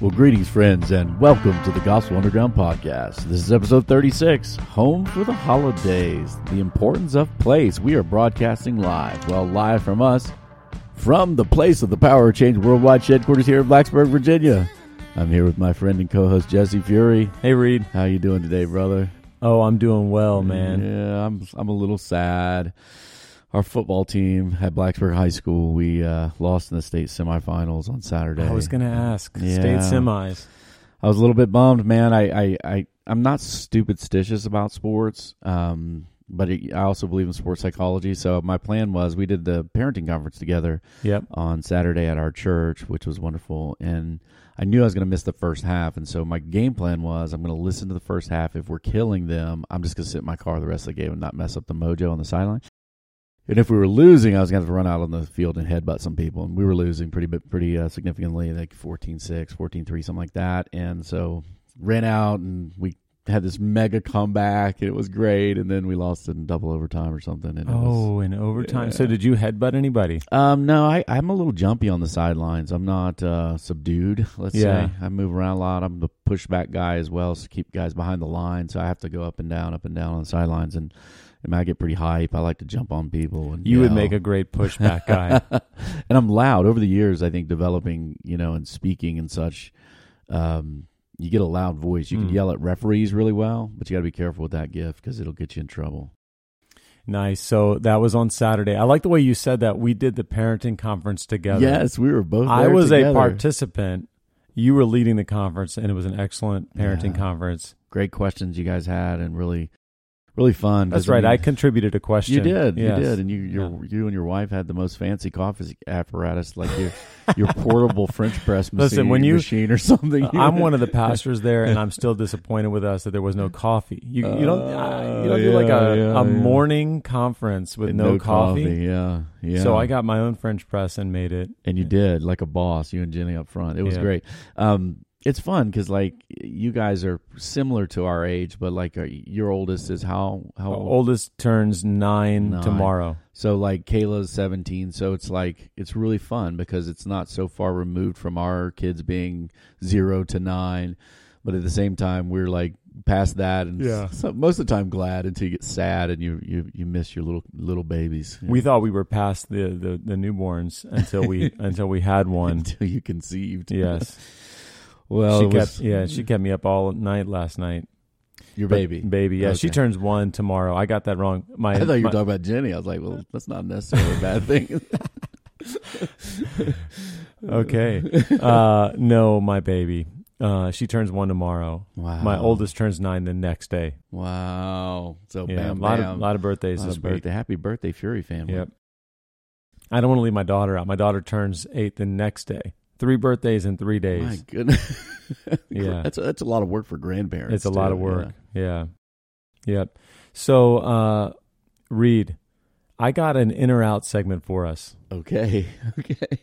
Well, greetings, friends, and welcome to the Gospel Underground Podcast. This is episode 36 Home for the Holidays The Importance of Place. We are broadcasting live, well, live from us, from the place of the Power Change Worldwide headquarters here in Blacksburg, Virginia. I'm here with my friend and co host Jesse Fury. Hey, Reed. How you doing today, brother? Oh, I'm doing well, man. Yeah, I'm, I'm a little sad our football team at Blacksburg High School, we uh, lost in the state semifinals on Saturday. I was going to ask Yeah. state semis. I was a little bit bummed, man. I, I, I I'm not stupid stitious about sports, um, but it, I also believe in sports psychology. So my plan was we did the parenting conference together Yep. on Saturday at our church, which was wonderful. And I knew I was going to miss the first half, and so my game plan was I'm going to listen to the first half. If we're killing them, I'm just going to sit in my car the rest of the game and not mess up the mojo on the sideline. And if we were losing, I was going to have to run out on the field and headbutt some people. And we were losing pretty pretty uh, significantly, like 14-6, 14-3, something like that. And so ran out, and we had this mega comeback. And it was great, and then we lost in double overtime or something. And it was, Oh, in overtime. So did you headbutt anybody? um, no, I, I'm a little jumpy on the sidelines. I'm not uh, subdued. Let's Yeah. say I move around a lot. I'm the pushback guy as well, so keep guys behind the line. So I have to go up and down, up and down on the sidelines, and I, mean, I get pretty hype. I like to jump on people. And You would make a great pushback guy. and I'm loud over the years. I think developing, you know, and speaking and such. Um, you get a loud voice. You can Mm. yell at referees really well, but you got to be careful with that gift because it'll get you in trouble. nice. So that was on Saturday. I like the way you said that. We did the parenting conference together. Yes, we were both. I was a participant. You were leading the conference, and it was an excellent parenting Yeah. conference. Great questions you guys had, and really, really fun. That's right. I mean, contributed a question. You did, Yes. you did, and you, your, you and your wife had the most fancy coffee apparatus, like your your portable French press machine, Listen, when you- machine or something. I'm one of the pastors there, and I'm still disappointed with us that there was no coffee. You, you don't uh, you don't do like a, yeah, a yeah. morning conference with no, coffee. Yeah, yeah. So I got my own French press and made it. and you did like a boss. You and Jenny up front. It was Yeah. great. Um, it's fun because like you guys are similar to our age, but like uh, your oldest is how how old? Oldest turns nine, Nine. tomorrow. So like Kayla's 17, so it's like it's really fun because it's not so far removed from our kids being 0 to 9, but at the same time we're like past that and Yeah. so, most of the time glad until you get sad and you you you miss your little little babies. We thought we were past the, the, the newborns until we until we had one. until you conceived. Yes, Well, she it was kept yeah she kept me up all night last night. your But- baby. baby. Yeah, she turns one tomorrow. I got that wrong. My I thought you were my- talking about Jenny. I was like, well, that's not necessarily a bad thing. okay. Uh, no, my baby. Uh, she turns one tomorrow. wow. My oldest turns nine the next day. Wow. So Yeah, bam, a lot bam. of lot of birthdays Lot this of week. birthday. Happy birthday, Fury family. Yep. I don't want to leave my daughter out. My daughter turns eight the next day. Three birthdays in three days. My goodness. Yeah. That's a, that's a lot of work for grandparents. it's a lot of work. Yeah. Yep. So, uh, Reed, I got an in or out segment for us. Okay. Okay.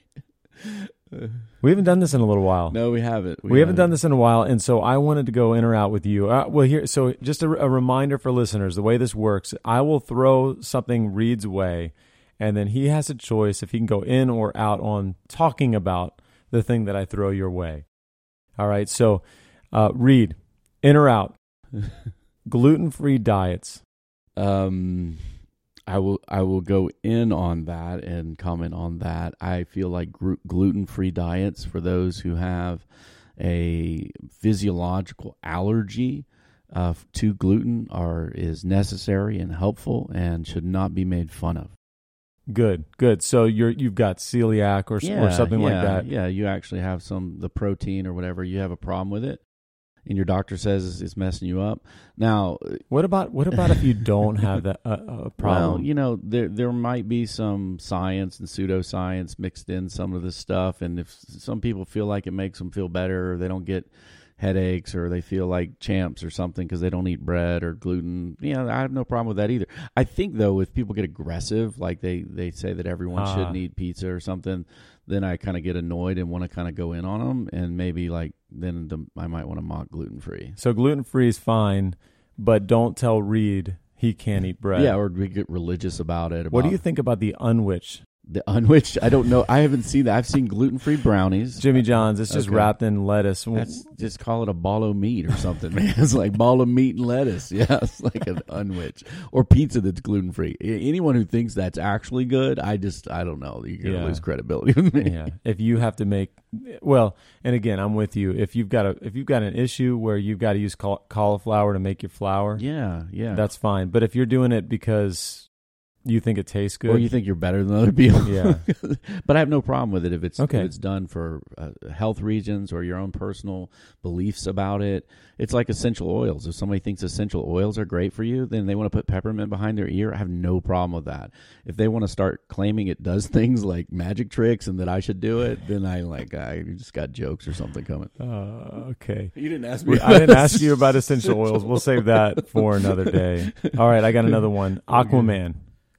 We haven't done this in a little while. No, we haven't. We, haven't done this in a while, and so I wanted to go in or out with you. Uh, well, here, so just a, a reminder for listeners: the way this works, I will throw something Reed's way, and then he has a choice if he can go in or out on talking about the thing that I throw your way. All right, so uh, Reed, in or out, gluten-free diets. Um, I will. I will go in on that and comment on that. I feel like gru- gluten-free diets for those who have a physiological allergy uh, to gluten are is necessary and helpful and should not be made fun of. Good, good. So you're you've got celiac or s- or something like that. Yeah, you actually have some the protein or whatever. You have a problem with it, and your doctor says it's, it's messing you up. Now, What about what about if you don't have that uh, uh, problem? Well, you know, there there might be some science and pseudoscience mixed in some of this stuff, and if some people feel like it makes them feel better, or they don't get headaches, or they feel like champs or something because they don't eat bread or gluten, you know, I have no problem with that either. I think though, if people get aggressive, like they they say that everyone Ah. shouldn't eat pizza or something, then I kind of get annoyed and want to kind of go in on them, and maybe like then the, I might want to mock gluten free. So gluten free is fine, but don't tell Reed he can't eat bread. Yeah, or we get religious about it. what do you think about the unwich The unwich, I don't know. I haven't seen that. I've seen gluten free brownies. Jimmy John's. It's just Okay. wrapped in lettuce. That's just call it a ball of meat or something, man. It's like ball of meat and lettuce. Yeah, it's like an unwich or pizza that's gluten free. Anyone who thinks that's actually good, I just I don't know. You're gonna Yeah. lose credibility with me. yeah. If you have to make well, and again, I'm with you. If you've got a if you've got an issue where you've got to use cauliflower to make your flour, yeah, yeah. that's fine. But if you're doing it because you think it tastes good, or you think you're better than other people. Yeah. but I have no problem with it if it's Okay. if it's done for uh, health reasons or your own personal beliefs about it. It's like essential oils. If somebody thinks essential oils are great for you, then they want to put peppermint behind their ear. I have no problem with that. If they want to start claiming it does things like magic tricks and that I should do it, then I like I just got jokes or something coming. uh, okay. You didn't ask me. I didn't ask you about essential oils. We'll save that for another day. All right, I got another one. Aquaman.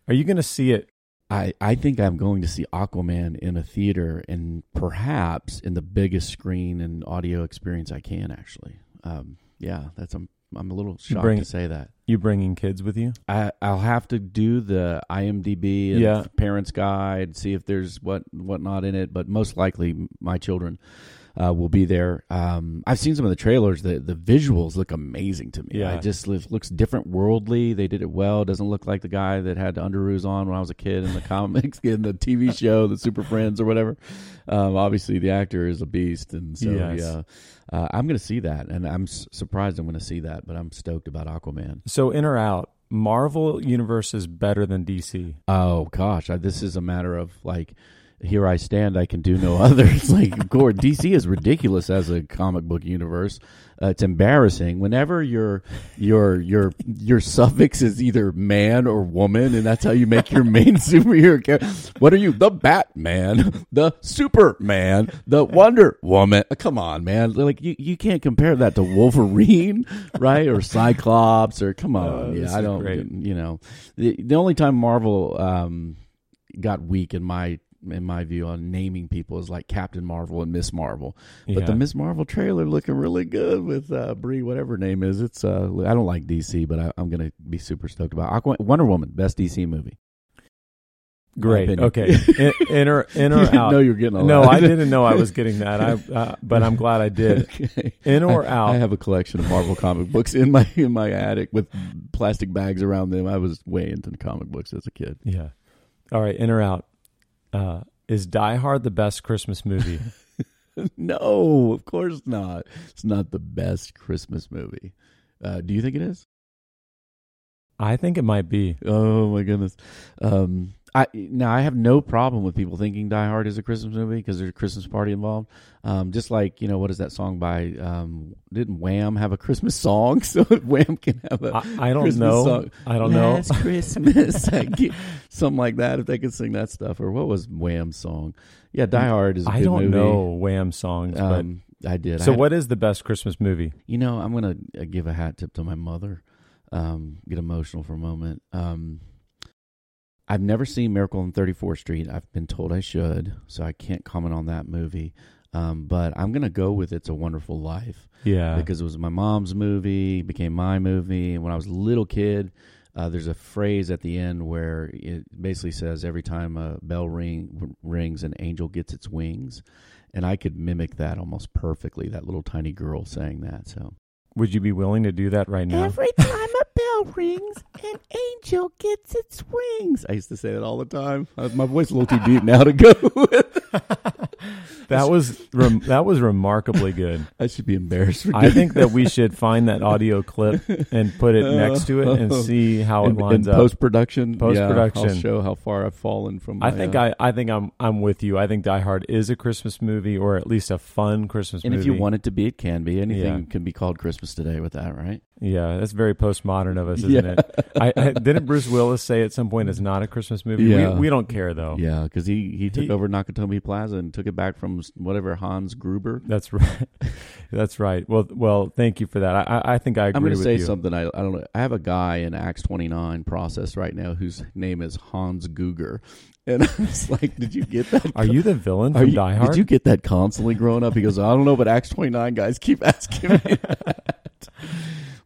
Are you going to see it? I, I think I'm going to see Aquaman in a theater and perhaps in the biggest screen and audio experience I can. Actually, um, yeah, that's I'm I'm a little shocked bring- to say that. You bringing kids with you? I I'll have to do the IMDb and Yeah. parents guide, see if there's what whatnot in it, but most likely my children. Uh, will be there. Um, I've seen some of the trailers. The the visuals look amazing to me. Yeah. it just looks, looks different, worldly. They did it well. Doesn't look like the guy that had underoos on when I was a kid in the comics, in the TV show, the Super Friends or whatever. Um, obviously, the actor is a beast, and so Yes. yeah, uh, I'm going to see that, and I'm s- surprised I'm going to see that, but I'm stoked about Aquaman. So in or out? Marvel universe is better than DC. Oh gosh, I, this is a matter of like, here I stand, I can do no other. It's like, of course, DC is ridiculous as a comic book universe. Uh, it's embarrassing whenever your your your your suffix is either man or woman, and that's how you make your main superhero character. What are you? The Batman, the Superman, the Wonder Woman. Uh, Come on, man! Like you, you can't compare that to Wolverine, right? Or Cyclops, or come on, Oh, yeah, I don't. great. You know, the the only time Marvel um, got weak in my in my view on naming people is like Captain Marvel and Miss Marvel. But Yeah. the Miss Marvel trailer looking really good with uh, Brie, whatever her name is. It's uh, I don't like DC, but I, I'm gonna be super stoked about Aqua- Wonder Woman, best DC movie. Great. Okay. In, in or in or out? know you were getting no. I didn't know I was getting that. I uh, but I'm glad I did. Okay. In or I, out? I have a collection of Marvel comic books in my in my attic with plastic bags around them. I was way into the comic books as a kid. Yeah. All right. In or out? Uh, is Die Hard the best Christmas movie? no, of course not. It's not the best Christmas movie. Uh, do you think it is? I think it might be. Oh my goodness. Um, I now I have no problem with people thinking Die Hard is a Christmas movie because there's a Christmas party involved. Um, just like you know, what is that song by? Um, didn't Wham have a Christmas song? So Wham can have a I, I don't Christmas know. song. I don't know. Last Christmas, something like that. If they could sing that stuff, or what was Wham's song? Yeah, Die Hard is. A I don't movie. know Wham songs. Um, I did. but I so had- what is the best Christmas movie? You know, I'm gonna uh, give a hat tip to my mother. Um, get emotional for a moment. I've never seen Miracle on 34th Street. I've been told I should, so I can't comment on that movie. Um, but I'm gonna go with It's a Wonderful Life Yeah. because it was my mom's movie, became my movie, and when I was a little kid. Uh, there's a phrase at the end where it basically says every time a bell ring rings, an angel gets its wings, and I could mimic that almost perfectly. That little tiny girl saying that. So Would you be willing to do that right now? Every time a bell rings, an angel gets its wings. I used to say that all the time. My voice is a little too deep now to go with. that was rem- that was remarkably good. I should be embarrassed for I think that we should find that audio clip and put it next to it and see how it in, lines up. post production. Post-production. I'll show how far I've fallen from. I think uh, I, I think I'm I'm with you. I think Die Hard is a Christmas movie, or at least a fun Christmas And movie. if you want it to be, it can be. Anything Yeah. can be called Christmas today with that, right? Yeah, that's very postmodern of us, isn't Yeah. it? I, I didn't Bruce Willis say at some point it's not a Christmas movie. Yeah. We, we don't care though. Yeah, because he, he took He- over Nakatomi Plaza and took it back from whatever Hans Gruber. That's right. That's right. Well, well, thank you for that. I, I- think I agree I'm going to say you. something. I, I don't know. I have a guy in Acts 29 process right now whose name is Hans Guger, and I was like, "Did you get that? Are you the villain from you- Die Hard? Did you get that constantly growing up?" He goes, "I don't know, but Acts 29 guys keep asking me that."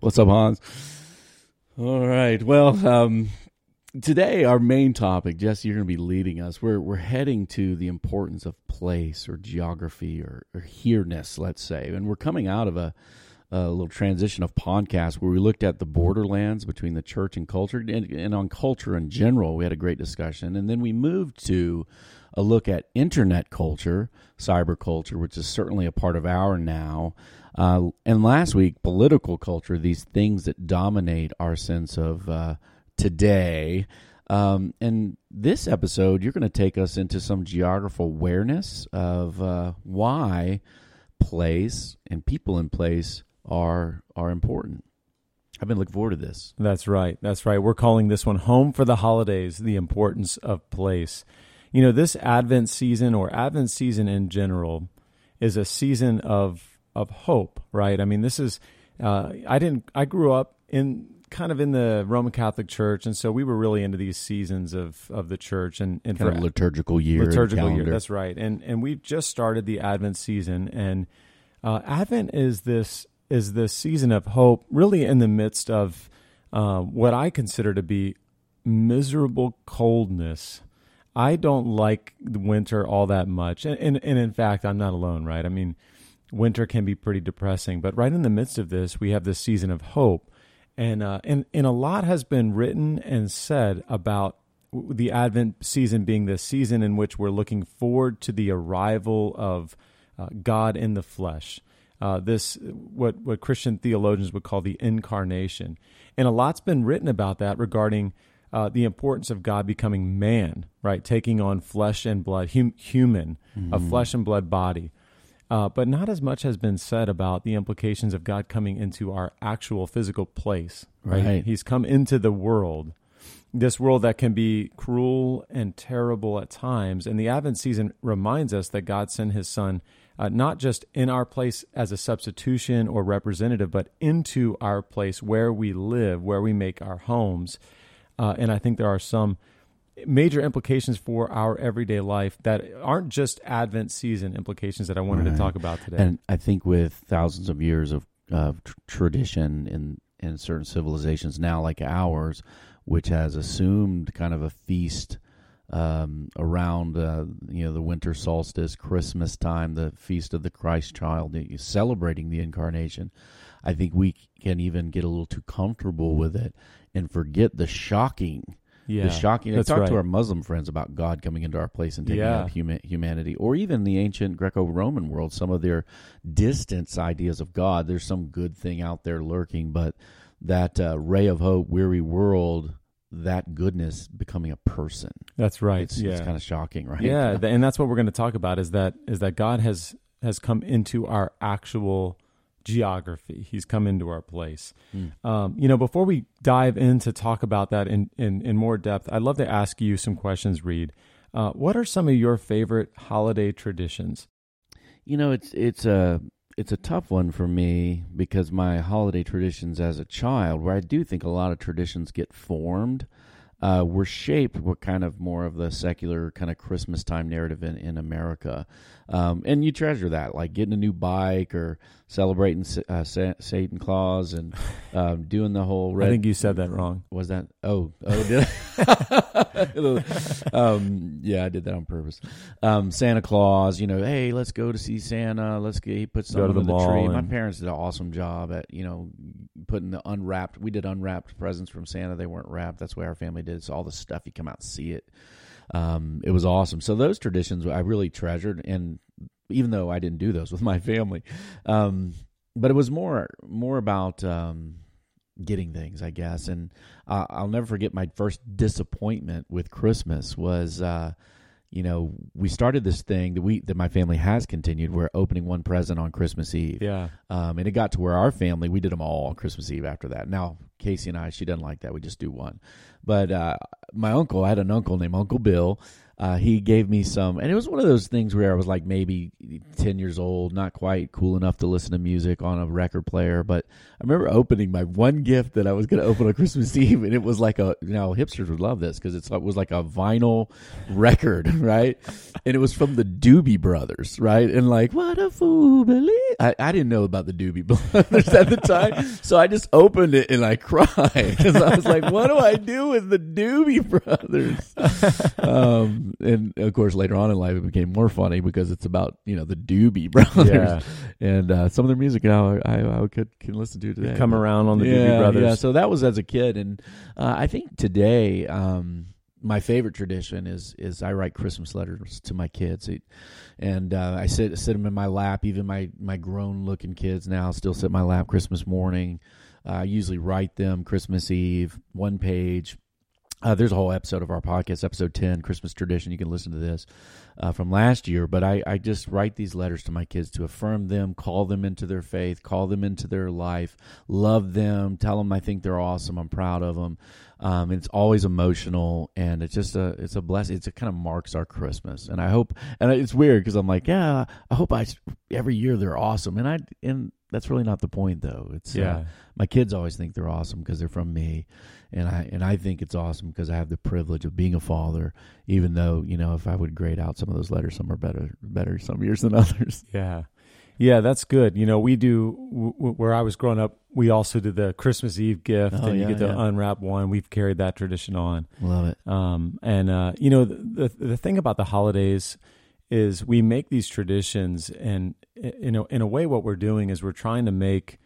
What's up, Hans? All right. Well, um, today, our main topic, Jesse, you're going to be leading us. We're we're heading to the importance of place or geography or, or here-ness, let's say, and we're coming out of a, a little transition of podcast where we looked at the borderlands between the church and culture, and, and on culture in general. We had a great discussion, and then we moved to a look at internet culture, cyber culture, which is certainly a part of our now. Uh, and last week, political culture, these things that dominate our sense of uh, today. Um, and this episode, you're going to take us into some geographical awareness of uh, why place and people in place are are important. I've been looking forward to this. That's right. That's right. We're calling this one Home for the Holidays The Importance of Place. You know, this Advent season or Advent season in general is a season of of hope, right? I mean, this is uh, I didn't I grew up in kind of in the Roman Catholic Church, and so we were really into these seasons of, of the church and, and kind for of liturgical year, liturgical year. That's right, and and we've just started the Advent season, and uh, Advent is this is this season of hope, really in the midst of uh, what I consider to be miserable coldness. I don't like the winter all that much, and, and and in fact, I'm not alone, right? I mean, winter can be pretty depressing, but right in the midst of this, we have this season of hope and uh, and and a lot has been written and said about the Advent season being the season in which we're looking forward to the arrival of uh, God in the flesh. Uh, this what what Christian theologians would call the incarnation, and a lot's been written about that regarding uh, the importance of God becoming man, right, taking on flesh and blood, hum, human, mm-hmm. a flesh and blood body. Uh, but not as much has been said about the implications of God coming into our actual physical place. Right? right. He's come into the world, this world that can be cruel and terrible at times. And the Advent season reminds us that God sent his son uh, not just in our place as a substitution or representative, but into our place where we live, where we make our homes. Uh, and I think there are some major implications for our everyday life that aren't just Advent season implications that I wanted right. to talk about today. And I think with thousands of years of, of tr- tradition in in certain civilizations now, like ours, which has assumed kind of a feast um, around uh, you know the winter solstice, Christmas time, the feast of the Christ Child, celebrating the incarnation. I think we can even get a little too comfortable with it and forget the shocking yeah, the shocking. I talked right. to our Muslim friends about God coming into our place and taking yeah. up human, humanity, or even the ancient Greco-Roman world. Some of their distance ideas of God. There's some good thing out there lurking, but that uh, ray of hope, weary world, that goodness becoming a person. That's right. It's, yeah. it's kind of shocking, right? Yeah, and that's what we're going to talk about. Is that is that God has has come into our actual geography. He's come into our place. Mm. Um, you know, before we dive in to talk about that in, in, in more depth, I'd love to ask you some questions, Reed. Uh, what are some of your favorite holiday traditions? You know, it's it's a it's a tough one for me because my holiday traditions as a child, where I do think a lot of traditions get formed uh, were shaped were kind of more of the secular kind of Christmas time narrative in, in America. Um, and you treasure that, like getting a new bike or celebrating uh, Satan Claus and um, doing the whole. Red, I think you said that wrong. Was that? Oh, oh, did I? um, yeah, I did that on purpose. Um, Santa Claus, you know, hey, let's go to see Santa. Let's get he put something on the, the tree. My parents did an awesome job at you know putting the unwrapped. We did unwrapped presents from Santa. They weren't wrapped. That's why our family did. So all the stuff you come out and see it. Um, it was awesome. So those traditions I really treasured, and even though I didn't do those with my family, um, but it was more more about um, getting things, I guess. And uh, I'll never forget my first disappointment with Christmas was. Uh, you know, we started this thing that we that my family has continued. We're opening one present on Christmas Eve. Yeah. Um, and it got to where our family we did them all on Christmas Eve after that. Now Casey and I, she doesn't like that. We just do one. But uh, my uncle, I had an uncle named Uncle Bill. Uh, he gave me some, and it was one of those things where I was like maybe ten years old, not quite cool enough to listen to music on a record player. But I remember opening my one gift that I was going to open on Christmas Eve, and it was like a you know hipsters would love this because it was like a vinyl record, right? And it was from the Doobie Brothers, right? And like what a fool believe. I, I didn't know about the Doobie Brothers at the time, so I just opened it and I cried because I was like, what do I do with the Doobie Brothers? Um, and of course, later on in life, it became more funny because it's about you know the Doobie Brothers Yeah. and uh, some of their music now I, I, could can listen to today. Come But- around on the yeah, Doobie Brothers. Yeah, so that was as a kid, and uh, I think today um, my favorite tradition is is I write Christmas letters to my kids, and uh, I sit sit them in my lap. Even my my grown looking kids now still sit in my lap Christmas morning. Uh, I usually write them Christmas Eve, one page. Uh, there's a whole episode of our podcast, episode 10, Christmas Tradition. You can listen to this uh, from last year. But I, I just write these letters to my kids to affirm them, call them into their faith, call them into their life, love them, tell them I think they're awesome, I'm proud of them. Um, it's always emotional, and it's just a it's a blessing. It's, it kind of marks our Christmas, and I hope. And it's weird because I'm like, yeah, I hope I every year they're awesome, and I and that's really not the point though. It's uh, Yeah. my kids always think they're awesome because they're from me, and I and I think it's awesome because I have the privilege of being a father. Even though you know, if I would grade out some of those letters, some are better better some years than others. Yeah. Yeah, that's good. You know, we do w- where I was growing up. We also did the Christmas Eve gift, Oh, and you get to yeah. unwrap one. We've carried that tradition on. Love it. Um, and uh, you know, the, the the thing about the holidays is we make these traditions, and you know, in a way, what we're doing is we're trying to make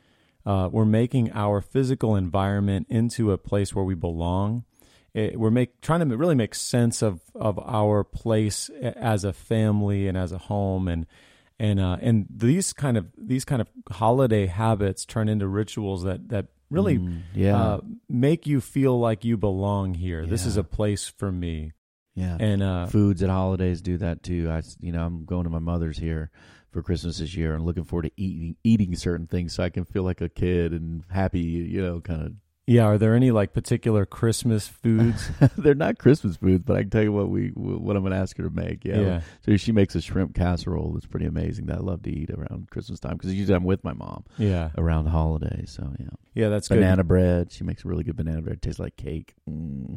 uh, we're making our physical environment into a place where we belong. It, we're make trying to really make sense of of our place as a family and as a home, and and uh, and these kind of these kind of holiday habits turn into rituals that that really Mm, yeah, uh, make you feel like you belong here. This is a place for me. yeah. And uh, Foods at holidays do that too. I, you know, I'm going to my mother's here for Christmas this year, and looking forward to eating eating certain things so I can feel like a kid and happy. You know, kind of. yeah, are there any like particular Christmas foods? They're not Christmas foods, but I can tell you what we what I'm going to ask her to make. Yeah. yeah. So she makes a shrimp casserole that's pretty amazing that I love to eat around Christmas time because usually I'm with my mom Yeah. around the holidays. So yeah, Yeah, that's banana bread. She makes really good banana bread. It Tastes like cake. Mm.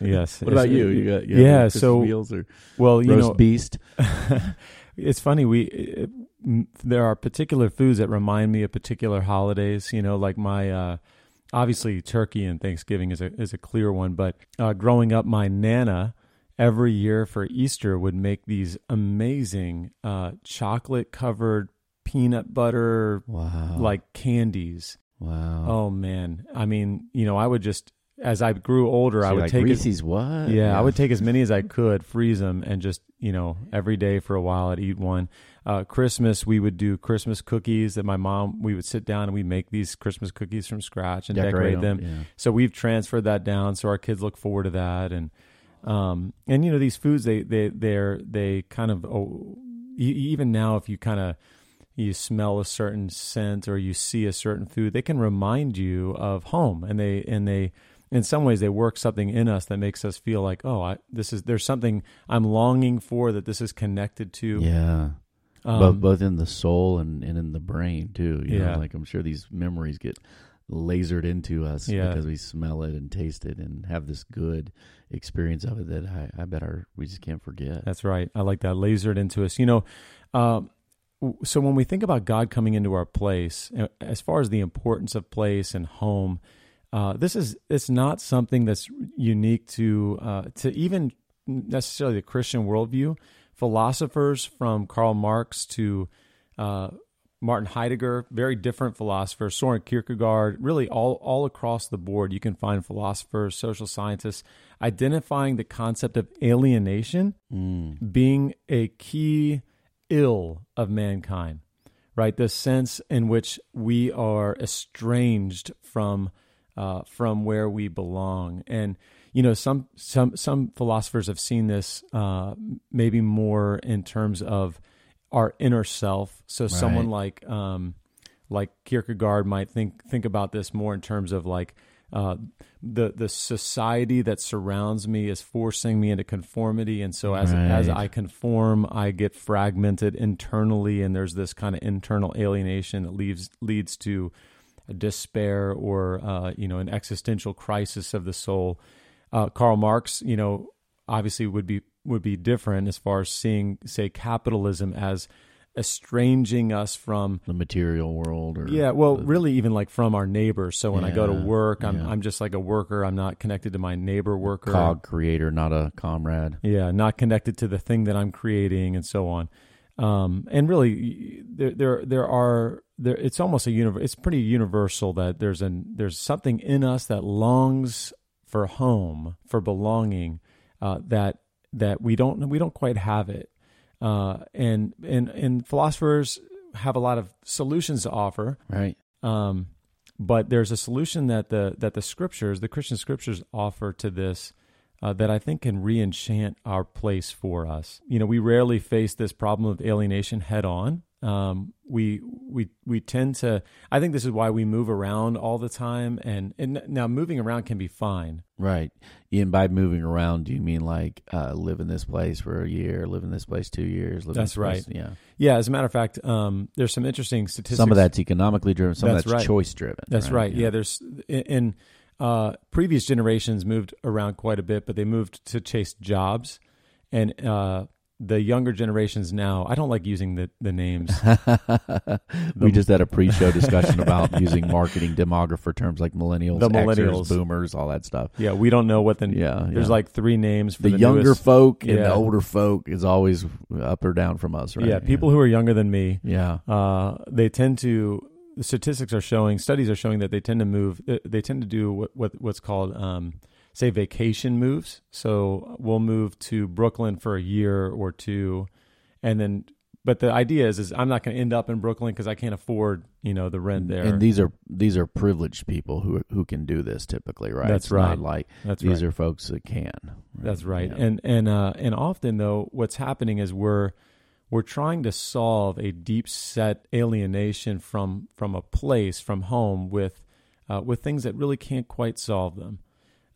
Yes. What about you? You got you Yeah, so- meals or well, you roast know, beast. it's funny. We it, there are particular foods that remind me of particular holidays. You know, like my uh, obviously turkey and Thanksgiving is a is a clear one. But uh, growing up, my nana every year for Easter would make these amazing uh, chocolate covered peanut butter Wow. like candies. wow. Oh man, I mean, you know, I would just as I grew older, So I would like take as, Reese's what? yeah, I would take as many as I could, freeze them, and just you know every day for a while I'd eat one. Uh, Christmas we would do Christmas cookies that my mom we would sit down and we make these Christmas cookies from scratch and decorate, them. Yeah. So we've transferred that down, so our kids look forward to that, and um, and you know these foods they they they're they kind of oh, even now if you kind of you smell a certain scent or you see a certain food, they can remind you of home, and they and they in some ways they work something in us that makes us feel like oh I, this is there's something I'm longing for that this is connected to. Yeah. Um, both both in the soul and, and in the brain too. You Yeah. know, like I'm sure these memories get lasered into us Yeah. because we smell it and taste it and have this good experience of it that I, I bet our we just can't forget. That's right. I like that. Lasered into us. You know, um, so when we think about God coming into our place, as far as the importance of place and home, uh, this is it's not something that's unique to uh, to even necessarily the Christian worldview. Philosophers from Karl Marx to uh, Martin Heidegger, very different philosophers. Soren Kierkegaard, really all all across the board, you can find philosophers, social scientists identifying the concept of alienation Mm. being a key ill of mankind, right? The sense in which we are estranged from uh, from where we belong, and you know, some some some philosophers have seen this uh, maybe more in terms of our inner self. So someone like um, like Kierkegaard might think think about this more in terms of like uh, the the society that surrounds me is forcing me into conformity, and so as as I conform, I get fragmented internally, and there's this kind of internal alienation that leaves leads to despair or uh, you know an existential crisis of the soul. Uh, Karl Marx, you know, obviously would be would be different as far as seeing say capitalism as estranging us from the material world, or yeah, well, the- really, even like from our neighbors. So when I go to work, I'm yeah. I'm just like a worker. I'm not connected to my neighbor worker. cog creator, not a comrade. Yeah, not connected to the thing that I'm creating, and so on. Um, and really, there there there are there. It's almost a univer- It's pretty universal that there's an there's something in us that longs for home, for belonging. Uh, that that we don't we don't quite have it. Uh, and and and philosophers have a lot of solutions to offer. Right. Um, but there's a solution that the that the scriptures, the Christian scriptures, offer to this uh, that I think can re-enchant our place for us. You know, we rarely face this problem of alienation head on. Um, we we we tend to. I think this is why we move around all the time, and and now moving around can be fine. Right. And by moving around, do you mean like uh, live in this place for a year, live in this place two years? Live in That's this place- right. Yeah. Yeah, as a matter of fact, um, there's some interesting statistics. Some of that's economically driven, some That's of that's right. choice driven. That's right. Yeah. there's in, in uh, previous generations moved around quite a bit, but they moved to chase jobs, and uh, the younger generations now. I don't like using the the names. we just had a pre-show discussion about using marketing demographer terms like millennials, The Xers, millennials. boomers, all that stuff. yeah, we don't know what the Yeah, There's yeah. like three names for The, the, younger newest- folk and the older folk is always up or down from us, right? Yeah, people who are younger than me. Yeah. Uh, they tend to. The statistics are showing, studies are showing that they tend to move. uh, They tend to do what, what what's called, um, say, vacation moves. So we'll move to Brooklyn for a year or two, and then. But the idea is, is I'm not going to end up in Brooklyn because I can't afford, you know, the rent there. And these are these are privileged people who who can do this typically, right? That's It's right. Not like That's these right. are folks that can. That's right. Yeah. And and uh, and often though, what's happening is we're we're trying to solve a deep set alienation from from a place, from home, with uh, with things that really can't quite solve them.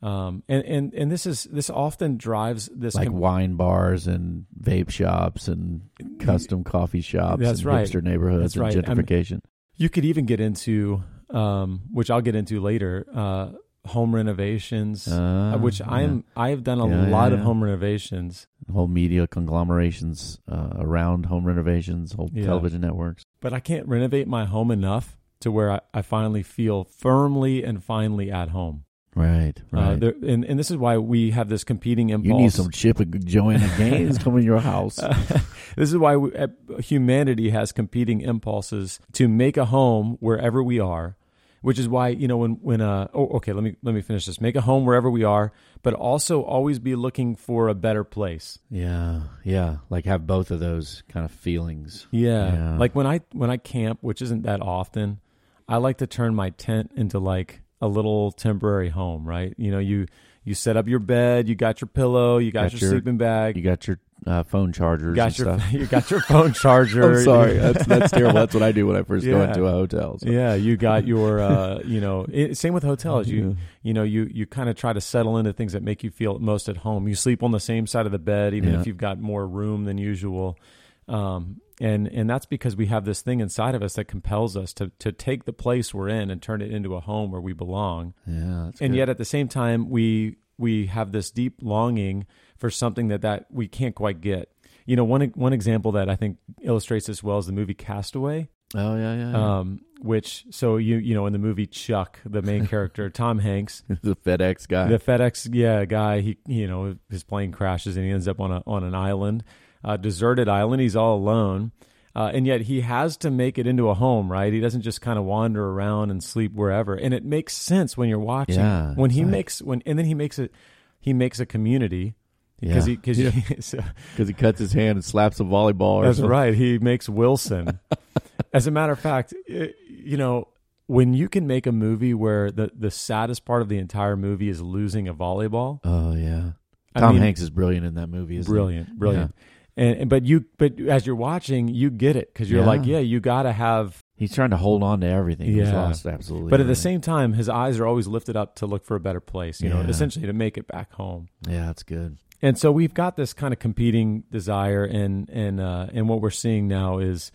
Um, and, and and this is this often drives this like com- wine bars and vape shops and custom coffee shops That's and right. hipster neighborhoods That's right. and I mean- gentrification. You could even get into, um, which I'll get into later, uh, home renovations, Uh, uh, which yeah. I'm I have done a Yeah, yeah, lot of home renovations. Whole media conglomerations uh, around home renovations, whole Yeah. television networks. but I can't renovate my home enough to where I, I finally feel firmly and finally at home. Right, Uh, right. there, and, and this is why we have this competing impulse. you need some Chip and Joanna Gaines coming to your house. this is why we, uh, humanity has competing impulses to make a home wherever we are. Which is why you know when when uh oh okay let me let me finish this make a home wherever we are but also always be looking for a better place yeah, yeah. Like have both of those kind of feelings. Yeah. Yeah. Like when I when I camp, which isn't that often, I like to turn my tent into like a little temporary home, right? You know, you you set up your bed, you got your pillow, you got, Got your, your- sleeping bag, You got your uh, phone chargers you got and your stuff. you got your phone charger. I'm sorry, that's that's terrible. That's what I do when I first go into a hotel. so. Yeah, you got your uh, you know, it, same with hotels. You Yeah. you know, you you kind of try to settle into things that make you feel most at home. You sleep on the same side of the bed even Yeah. if you've got more room than usual. Um, and and that's because we have this thing inside of us that compels us to to take the place we're in and turn it into a home where we belong. yeah. And good. yet at the same time we we have this deep longing for something that that we can't quite get. You know, one one example that I think illustrates this well is the movie Castaway. oh yeah, yeah. yeah. Um, which so you you know in the movie Chuck, the main character Tom Hanks, the FedEx guy. the FedEx yeah guy, he you know his plane crashes and he ends up on a on an island, a deserted island. He's all alone. Uh, and yet he has to make it into a home, right? He doesn't just kind of wander around and sleep wherever. And it makes sense when you're watching. Yeah, when he like- makes when and then he makes it he makes a community because Yeah. he because Yeah. he, so, he cuts his hand and slaps a volleyball. That's something. right. He makes Wilson. As a matter of fact, it, you know, when you can make a movie where the, the saddest part of the entire movie is losing a volleyball, Oh yeah. I Tom mean, Hanks is brilliant in that movie. Isn't he? brilliant, brilliant. And but you but as you're watching, you get it because you're Yeah. like, yeah, you got to have. He's trying to hold on to everything. He's Yeah. lost absolutely. But at the same time, his eyes are always lifted up to look for a better place. You know, essentially to make it back home. yeah, that's good. And so we've got this kind of competing desire, and and uh, and what we're seeing now is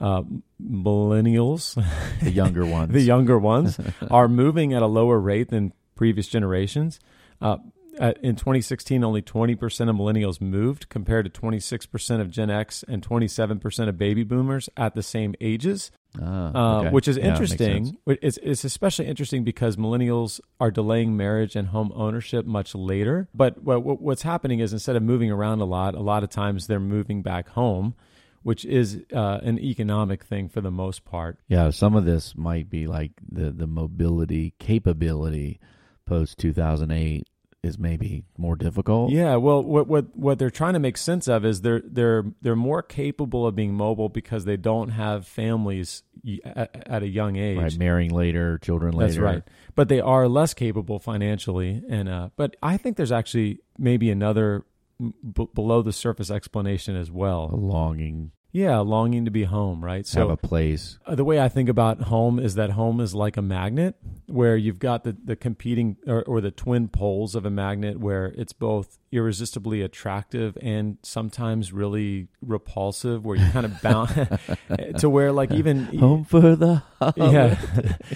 uh, millennials, The younger ones. the younger ones, are moving at a lower rate than previous generations. Uh, at- in 2016, only 20% of millennials moved, compared to 26% of Gen X and 27% of baby boomers at the same ages. Ah, Uh, okay. which is Yeah, interesting. It's, it's especially interesting because millennials are delaying marriage and home ownership much later. But what, what- what's happening is instead of moving around a lot, a lot of times they're moving back home, which is uh, an economic thing for the most part. Yeah, some of this might be like the the mobility capability post two thousand eight is maybe more difficult. Yeah, well, what what what they're trying to make sense of is they're they're they're more capable of being mobile because they don't have families at, at a young age. Right, marrying later, children later. That's right. But they are less capable financially, and uh, but I think there's actually maybe another b- below the surface explanation as well. A longing, Yeah, longing to be home, right? to have a place. uh, the way I think about home is that home is like a magnet, where you've got the the competing or, or the twin poles of a magnet, where it's both irresistibly attractive and sometimes really repulsive, where you kind of bound to where like even Home for the yeah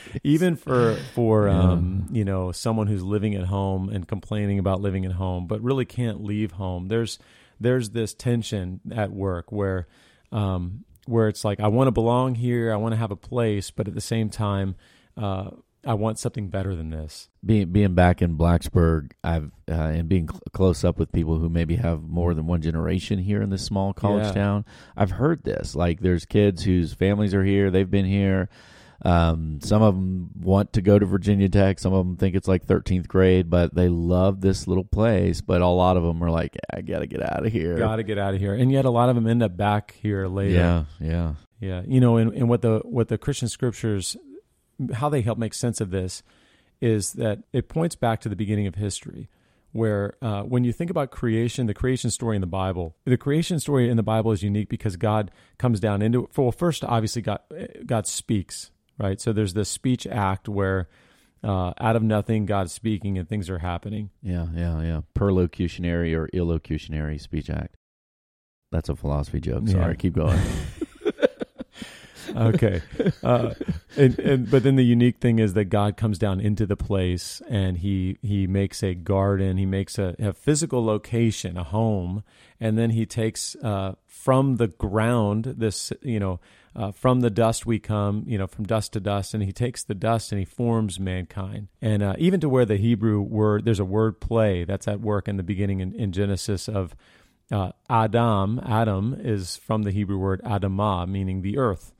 even for for Yeah. um you know someone who's living at home and complaining about living at home but really can't leave home there's there's this tension at work where um where it's like i want to belong here i want to have a place but at the same time uh i want something better than this being being back in Blacksburg, I've uh, and being cl- close up with people who maybe have more than one generation here in this small college Yeah. town. I've heard this. Like, there's kids whose families are here; they've been here. Um, some of them want to go to Virginia Tech. Some of them think it's like 13th grade, but they love this little place. But a lot of them are like, I gotta get out of here. got to get out of here and yet a lot of them end up back here later Yeah, yeah. Yeah, you know, and, and what the what the Christian scriptures, how they help make sense of this, is that it points back to the beginning of history, where uh, when you think about creation, the creation story in the Bible, the creation story in the Bible is unique because God comes down into it. Well, first, obviously, God God speaks, right? So there's this speech act where. Uh, out of nothing, God's speaking and things are happening. Yeah, yeah, yeah. Perlocutionary or illocutionary speech act. That's a philosophy joke. Sorry, Yeah. keep going. okay uh, and, and but then the unique thing is that god comes down into the place and he he makes a garden he makes a, a physical location a home and then he takes uh, from the ground this you know uh, from the dust we come you know from dust to dust and he takes the dust and he forms mankind and uh, even to where the hebrew word there's a word play that's at work in the beginning in, in genesis of uh, adam adam is from the hebrew word adamah meaning the earth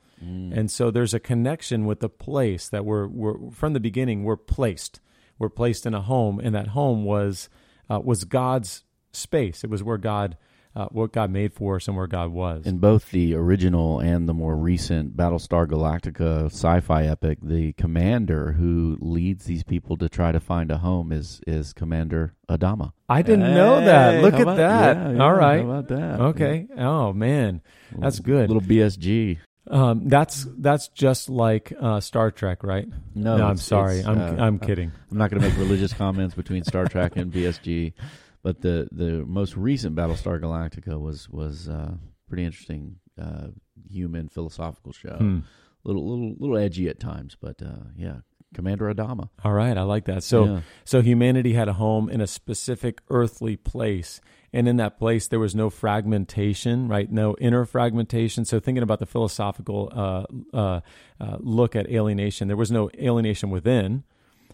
and so there's a connection with the place that we're, we're from the beginning we're placed. We're placed in a home, and that home was uh, was God's space. It was where God uh, what God made for us and where God was. In both the original and the more recent Battlestar Galactica sci-fi epic, the commander who leads these people to try to find a home is is Commander Adama. I didn't know that. Look at about- that. yeah, yeah, All right. How about that? Okay. Oh man, that's good. Little BSG. Um, that's that's just like uh, Star Trek, right? No, no I'm sorry. I'm uh, I'm kidding. I'm not going to make religious comments between Star Trek and BSG, but the the most recent Battlestar Galactica was was uh, pretty interesting, uh, human philosophical show. Hmm. Little little little edgy at times, but uh, yeah, Commander Adama. All right, I like that. So Yeah. so humanity had a home in a specific earthly place, and in that place there was no fragmentation, right? No inner fragmentation. So thinking about the philosophical uh, uh, uh, look at alienation, there was no alienation within.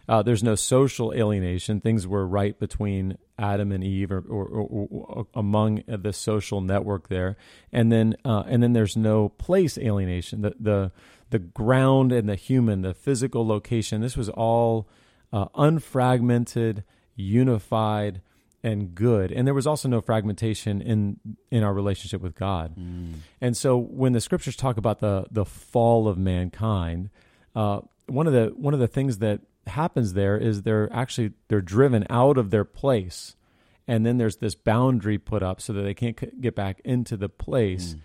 Uh, there's no social alienation. Things were right between Adam and Eve, or, or, or, or among the social network there, and then uh, and then there's no place alienation. The the the ground and the human, the physical location. This was all uh, unfragmented, unified, and good. And there was also no fragmentation in in our relationship with God. And so when the scriptures talk about the the fall of mankind, uh, one of the one of the things that happens there is they're actually they're driven out of their place and then there's this boundary put up so that they can't c- get back into the place. Mm.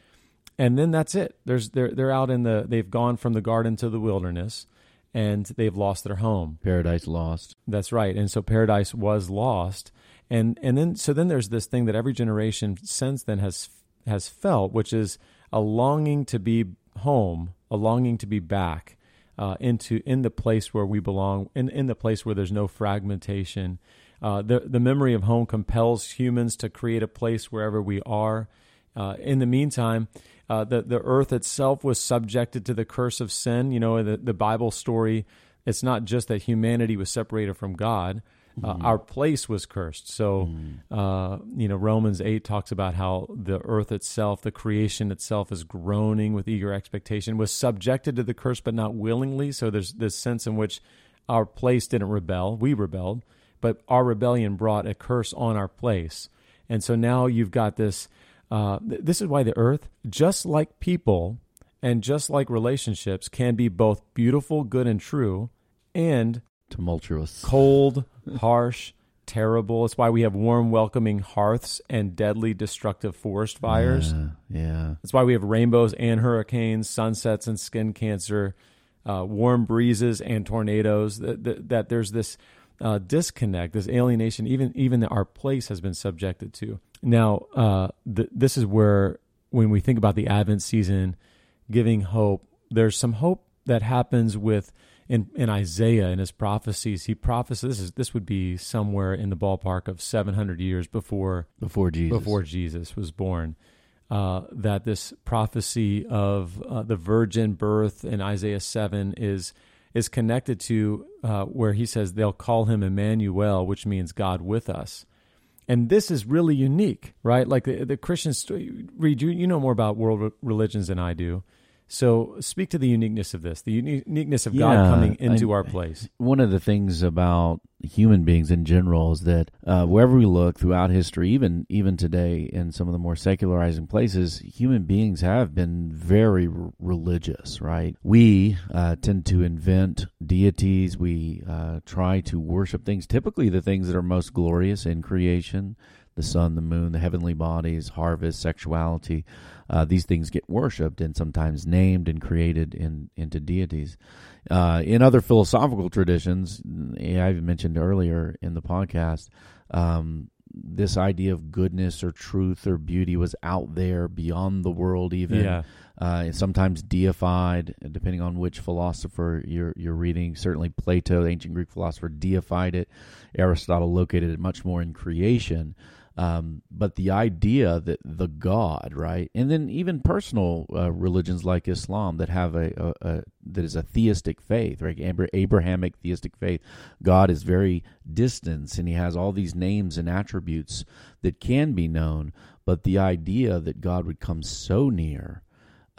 And then that's it. There's they're they're out in the they've gone from the garden to the wilderness and they've lost their home. Paradise lost. That's right. And so paradise was lost. And and then so then there's this thing that every generation since then has has felt, which is a longing to be home, a longing to be back uh, into in the place where we belong, in in the place where there's no fragmentation. Uh, the the memory of home compels humans to create a place wherever we are. Uh, in the meantime, uh, the the earth itself was subjected to the curse of sin. You know, the the Bible story. It's not just that humanity was separated from God. Uh, our place was cursed. So, uh, you know, Romans 8 talks about how the earth itself, the creation itself, is groaning with eager expectation, was subjected to the curse, but not willingly. So, there's this sense in which our place didn't rebel. We rebelled, but our rebellion brought a curse on our place. And so now you've got this. Uh, th- this is why the earth, just like people and just like relationships, can be both beautiful, good, and true, and Tumultuous. cold, harsh, terrible. It's why we have warm, welcoming hearths and deadly, destructive forest fires. Yeah. yeah. That's why we have rainbows and hurricanes, sunsets and skin cancer, uh, warm breezes and tornadoes. That, that, that there's this uh, disconnect, this alienation, even even our place has been subjected to. Now, uh, th- this is where when we think about the Advent season, giving hope, there's some hope that happens with in, in Isaiah in his prophecies. He prophesies this is this would be somewhere in the ballpark of 700 years before Before Jesus. before Jesus was born. Uh, that this prophecy of uh, the virgin birth in Isaiah seven is is connected to uh, where he says they'll call him Emmanuel, which means God with us. And this is really unique, right? Like the, the Christians, read you, you know more about world religions than I do. So speak to the uniqueness of this, the uniqueness of God coming into I- our place. One of the things about human beings in general is that uh, wherever we look throughout history, even even today in some of the more secularizing places, human beings have been very r- religious. Right? We uh, tend to invent deities. We uh, try to worship things, typically the things that are most glorious in creation. The sun, the moon, the heavenly bodies, harvest, sexuality. Uh, these things get worshipped and sometimes named and created in, into deities. Uh, in other philosophical traditions, I mentioned earlier in the podcast, um, this idea of goodness or truth or beauty was out there beyond the world, even Yeah. uh, sometimes deified, depending on which philosopher you're you're reading. Certainly, Plato, the ancient Greek philosopher, deified it. Aristotle located it much more in creation. Um, but the idea that the God, right, and then even personal uh, religions like Islam that have a, a, a that is a theistic faith, right, Abrahamic theistic faith. God is very distant, and He has all these names and attributes that can be known. But the idea that God would come so near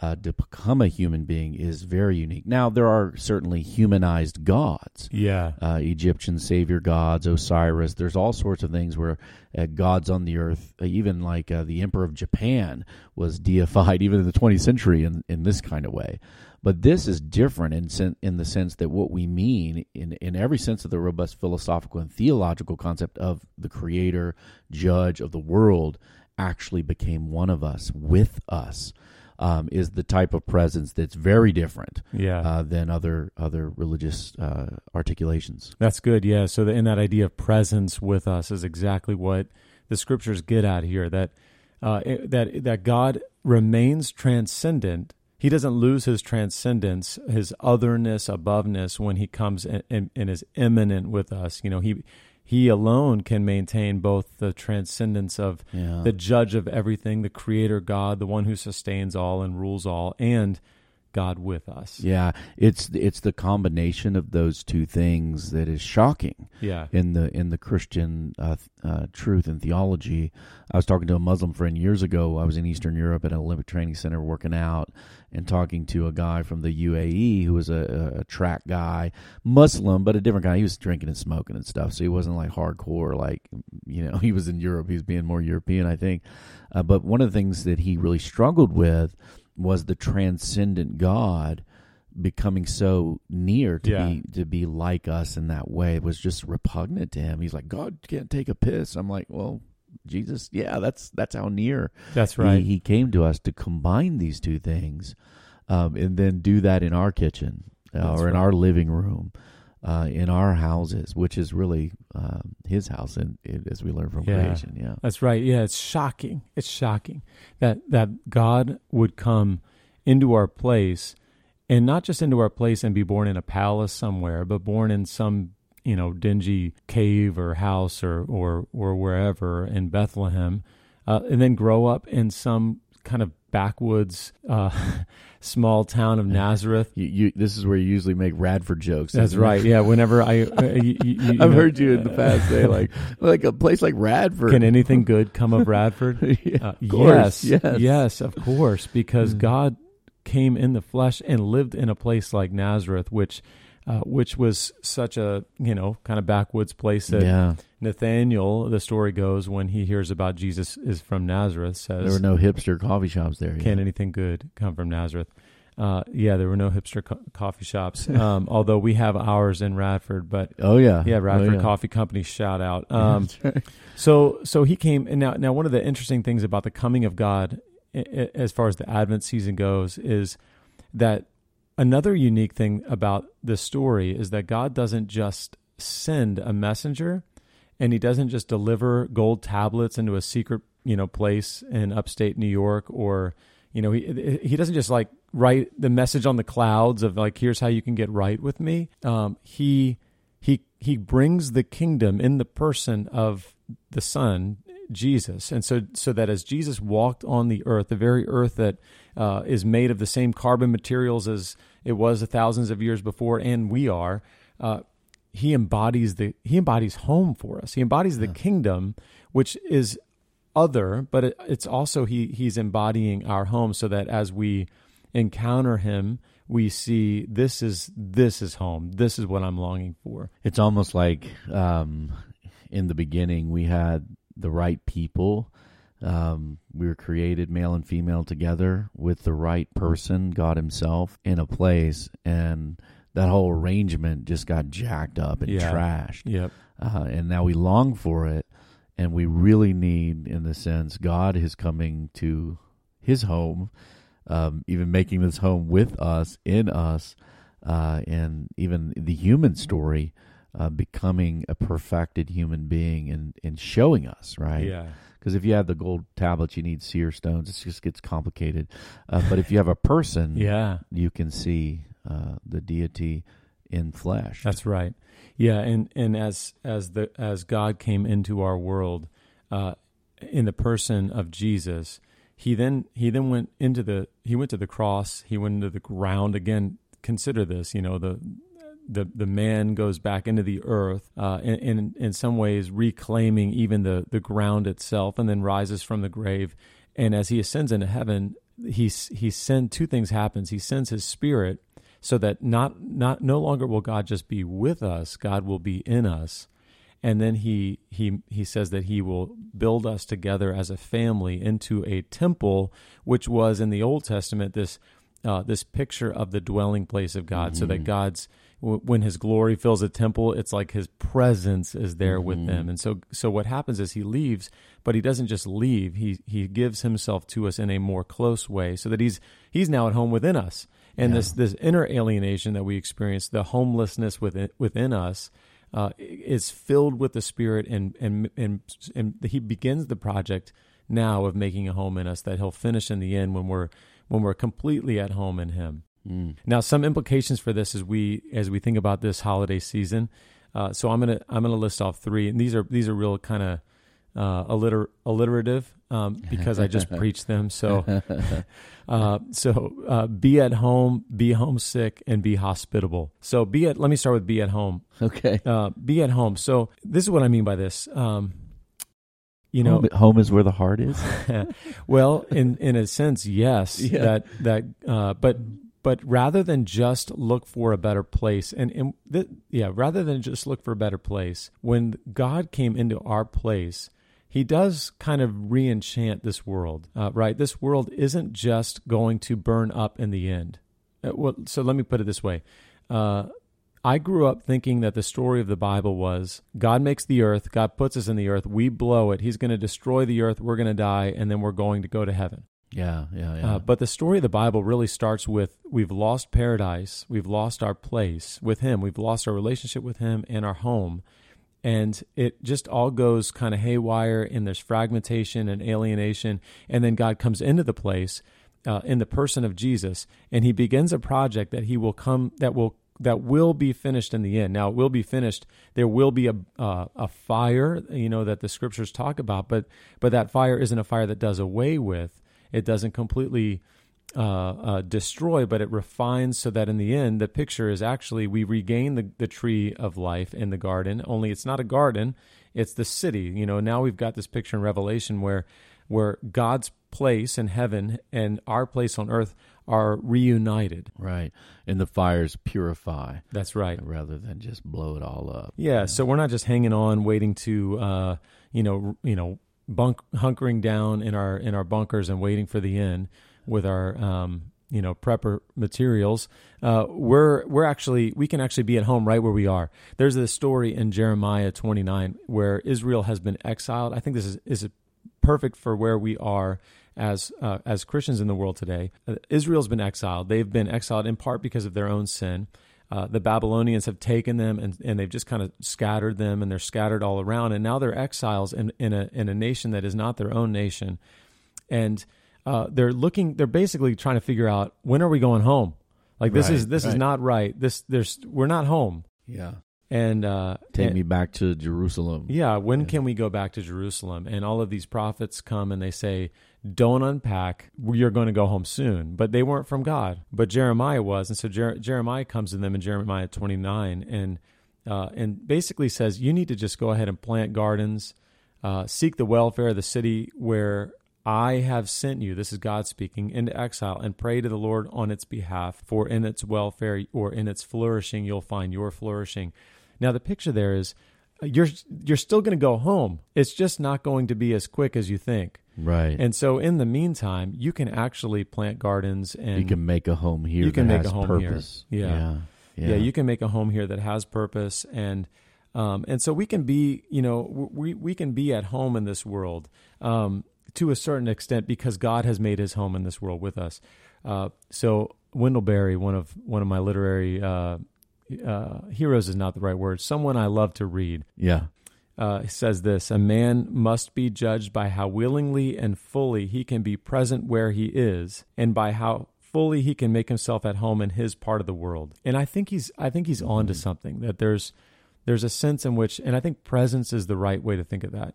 uh, to become a human being is very unique. Now, there are certainly humanized gods Yeah. uh, Egyptian savior gods, Osiris. There's all sorts of things where uh, gods on the earth, uh, even like uh, the emperor of Japan was deified, even in the 20th century, in, in this kind of way. But this is different in sen- in the sense that what we mean in in every sense of the robust philosophical and theological concept of the creator, judge of the world, actually became one of us, with us. Um, is the type of presence that's very different Yeah. uh, than other other religious uh, articulations. That's good. Yeah. So the, in that idea of presence with us is exactly what the scriptures get at here. That uh, it- that that God remains transcendent. He doesn't lose his transcendence, his otherness, aboveness when he comes and, and, and is immanent with us. You know, he he alone can maintain both the transcendence of Yeah. the judge of everything, the creator God, the one who sustains all and rules all, and God with us. Yeah, it's it's the combination of those two things that is shocking Yeah. in the in the Christian uh, uh, truth and theology. I was talking to a Muslim friend years ago. I was in Eastern Europe at an Olympic training center working out and talking to a guy from the UAE who was a, a, track guy, Muslim, but a different guy. He was drinking and smoking and stuff, so he wasn't like hardcore. Like you know, he was in Europe. He was being more European, I think. Uh, but one of the things that he really struggled with was the transcendent God becoming so near to Yeah. be to be like us in that way. It was just repugnant to him. He's like, God can't take a piss. I'm like, well, Jesus, yeah, that's that's how near That's right. he, he came to us to combine these two things, um, and then do that in our kitchen uh, or in right. our living room, uh, in our houses, which is really um, His house, and as we learn from Yeah. creation, yeah, That's right. Yeah, it's shocking. It's shocking that that God would come into our place and not just into our place and be born in a palace somewhere, but born in some, you know, dingy cave or house or or or wherever in Bethlehem, uh, and then grow up in some kind of backwoods uh, small town of Nazareth. you, you, this is where you usually make Radford jokes. That's it? right. Yeah. Whenever I, uh, you, I've know, heard you in the past say like like a place like Radford. Can anything good come of Radford? Yeah, Uh, of course, yes, yes. yes, of course, because Mm. God came in the flesh and lived in a place like Nazareth, which, uh, which was such a you know kind of backwoods place that yeah, Nathaniel, the story goes, when he hears about Jesus is from Nazareth, says, there were no hipster coffee shops there. "Can yeah. anything good come from Nazareth?" Uh, yeah, there were no hipster co- coffee shops, um, although we have ours in Radford, but Oh yeah, yeah, Radford oh, yeah. Coffee Company shout out. Um, right. so so he came and now now one of the interesting things about the coming of God i- i- as far as the Advent season goes is that another unique thing about this story is that God doesn't just send a messenger and he doesn't just deliver gold tablets into a secret, you know, place in upstate New York or you know, he he doesn't just like write the message on the clouds of like here's how you can get right with me. Um, he he he brings the kingdom in the person of the son jesus. And so so that as jesus walked on the earth the very earth that uh, is made of the same carbon materials as it was thousands of years before and we are uh, he embodies the he embodies home for us. He embodies the kingdom which is other but it, it's also he he's embodying our home so that as we encounter him we see this is this is home. This is what i'm longing for. It's almost like um, in the beginning we had the right people. Um, we were created male and female together with the right person, God Himself, in a place, and that whole arrangement just got jacked up and Yeah. trashed. yep uh, and now we long for it, and we really need, in the sense, God is coming to His home, um, even making this home with us, in us, uh, and even the human story, uh, becoming a perfected human being and and showing us right. yeah Because if you have the gold tablets, you need seer stones. It just gets complicated. Uh, but if you have a person, yeah you can see uh, the deity in flesh. That's right. Yeah, and and as as the as God came into our world, uh, in the person of Jesus, he then he then went into the he went to the cross. He went into the ground again. Consider this. You know the. The, the man goes back into the earth, uh, in, in in some ways reclaiming even the, the ground itself, and then rises from the grave. And as he ascends into heaven, he he send two things happens. He sends his spirit, so that not not no longer will God just be with us, God will be in us. And then he he he says that he will build us together as a family into a temple, which was in the Old Testament this uh, this picture of the dwelling place of God, so that God's w- when His glory fills a temple, it's like His presence is there with them. And so so what happens is He leaves, but He doesn't just leave. He He gives Himself to us in a more close way, so that He's He's now at home within us. And this this inner alienation that we experience, the homelessness within within us, uh, is filled with the Spirit, and and and and He begins the project now of making a home in us that He'll finish in the end when we're when we're completely at home in Him. Mm. Now, some implications for this as we as we think about this holiday season. Uh, so I'm gonna I'm gonna list off three, and these are these are real kind of uh, alliter- alliterative um, because I just preached them. So uh, so uh, be at home, be homesick, and be hospitable. So be at. Let me start with be at home. Okay. Uh, be at home. So this is what I mean by this. Um, you know, home, home is where the heart is. well, in in a sense, yes. Yeah. That that, uh, but but rather than just look for a better place, and and th- yeah, rather than just look for a better place, when God came into our place. He does kind of re-enchant this world, uh, right? This world isn't just going to burn up in the end. Uh, well, so let me put it this way: uh, I grew up thinking that the story of the Bible was God makes the earth, God puts us in the earth, we blow it, He's going to destroy the earth, we're going to die, and then we're going to go to heaven. Yeah, yeah, yeah. Uh, but the story of the Bible really starts with we've lost paradise, we've lost our place with Him, we've lost our relationship with Him and our home. And it just all goes kind of haywire, and there's fragmentation and alienation. And then God comes into the place uh, in the person of Jesus, and He begins a project that He will come, that will that will be finished in the end. Now, it will be finished. There will be a uh, a fire, you know, that the scriptures talk about, but but that fire isn't a fire that does away with. It doesn't completely uh, uh, destroy, but it refines so that in the end, the picture is actually we regain the, the tree of life in the garden. Only it's not a garden; it's the city. You know, now we've got this picture in Revelation where where God's place in heaven and our place on earth are reunited. right. And the fires purify That's right. rather than just blow it all up. Yeah, so we're not just hanging on, waiting to, uh, you know, you know, bunk hunkering down in our in our bunkers and waiting for the end with our, um, you know, prepper materials. Uh, we're we're actually we can actually be at home right where we are. There's this story in Jeremiah 29 where Israel has been exiled. I think this is is perfect for where we are as uh, as Christians in the world today. Uh, Israel's been exiled. They've been exiled in part because of their own sin. Uh, the Babylonians have taken them and, and they've just kind of scattered them, and they're scattered all around. And now they're exiles in, in a in a nation that is not their own nation, and uh, they're looking. They're basically trying to figure out when are we going home. Like this Right, is this is not right. This there's we're not home. Yeah. And uh, Take and- me back to Jerusalem. yeah, when can we go back to Jerusalem? And all of these prophets come and they say, Don't unpack. You're going to go home soon. But they weren't from God. But Jeremiah was. And so Jer- Jeremiah comes to them in Jeremiah 29 and, uh, and basically says, You need to just go ahead and plant gardens, uh, seek the welfare of the city where I have sent you, this is God speaking, into exile, and pray to the Lord on its behalf, for in its welfare or in its flourishing, you'll find your flourishing. Now, the picture there is you're you're still going to go home. It's just not going to be as quick as you think. Right. And so, in the meantime, you can actually plant gardens and you can make a home here. You can that make a home here. purpose. Yeah. Yeah. yeah. you can make a home here that has purpose and um, and so we can be you know we we can be at home in this world um, to a certain extent because God has made His home in this world with us. Uh, so Wendell Berry, one of one of my literary uh, uh, heroes, is not the right word. Someone I love to read Yeah. uh, says this A man must be judged by how willingly and fully he can be present where he is, and by how fully he can make himself at home in his part of the world. And I think he's I think he's on to something that there's there's a sense in which, and I think presence is the right way to think of that.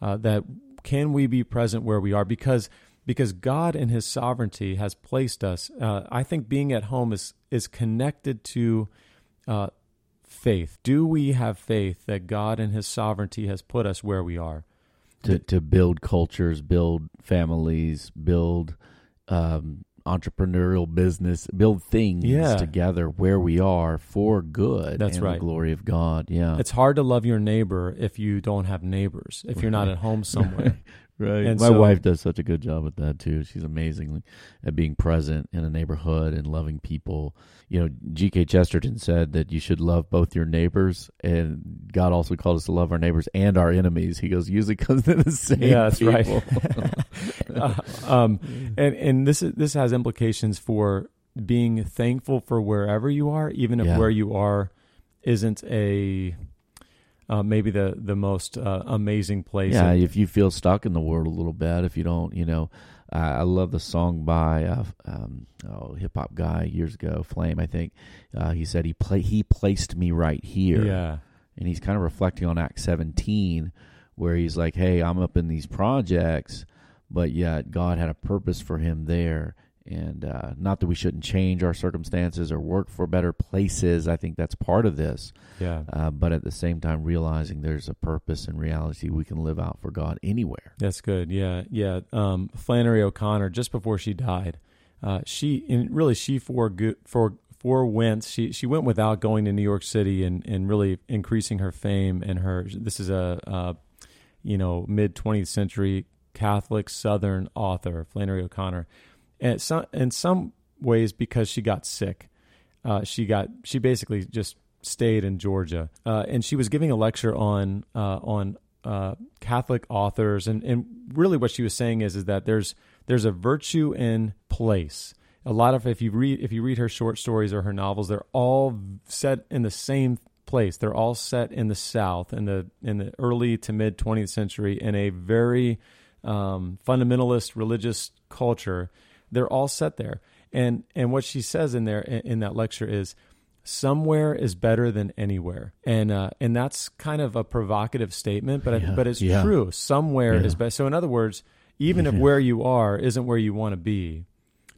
Uh, that can we be present where we are because because God in His sovereignty has placed us. Uh, I think being at home is is connected to uh, faith. Do we have faith that God in His sovereignty has put us where we are? To to build cultures, build families, build um, entrepreneurial business, build things Yeah. together where we are for good. That's and right. The glory of God. Yeah. It's hard to love your neighbor if you don't have neighbors. If you're not at home somewhere. Right. And My so- wife does such a good job at that too. She's amazing at being present in a neighborhood and loving people. You know, G.K. Chesterton said that you should love both your neighbors, and God also called us to love our neighbors and our enemies. He goes, usually comes to the same. Yeah, that's right. Uh, um, and and this is this has implications for being thankful for wherever you are, even if Yeah. where you are isn't a uh, maybe the the most uh, amazing place. yeah, if you feel stuck in the world a little bit, if you don't, you know, uh, I love the song by uh, um, oh hip hop guy years ago, Flame. I think uh, he said he play he placed me right here. yeah, and he's kind of reflecting on Act 17, where he's like, "Hey, I'm up in these projects, but yet God had a purpose for him there." And uh, not that we shouldn't change our circumstances or work for better places. I think that's part of this. yeah. Uh, but at the same time, realizing there's a purpose and reality we can live out for God anywhere. That's good. Yeah, yeah. Um, Flannery O'Connor, just before she died, uh, she and really she forego for forewent. She she went without going to New York City and and really increasing her fame and her. This is a, uh you know mid twentieth century Catholic Southern author, Flannery O'Connor, and some in some ways because she got sick, uh, she got she basically just stayed in Georgia, uh, and she was giving a lecture on uh, on uh, Catholic authors, and and really what she was saying is is that there's there's a virtue in place. A lot of if you read if you read her short stories or her novels, they're all set in the same place. They're all set in the South in the in the early to mid 20th century in a very um, fundamentalist religious culture. They're all set there, and and what she says in there in, that lecture is somewhere is better than anywhere and uh, and that's kind of a provocative statement but I, but it's yeah. true somewhere is Yeah. better so in other words even if where you are isn't where you want to be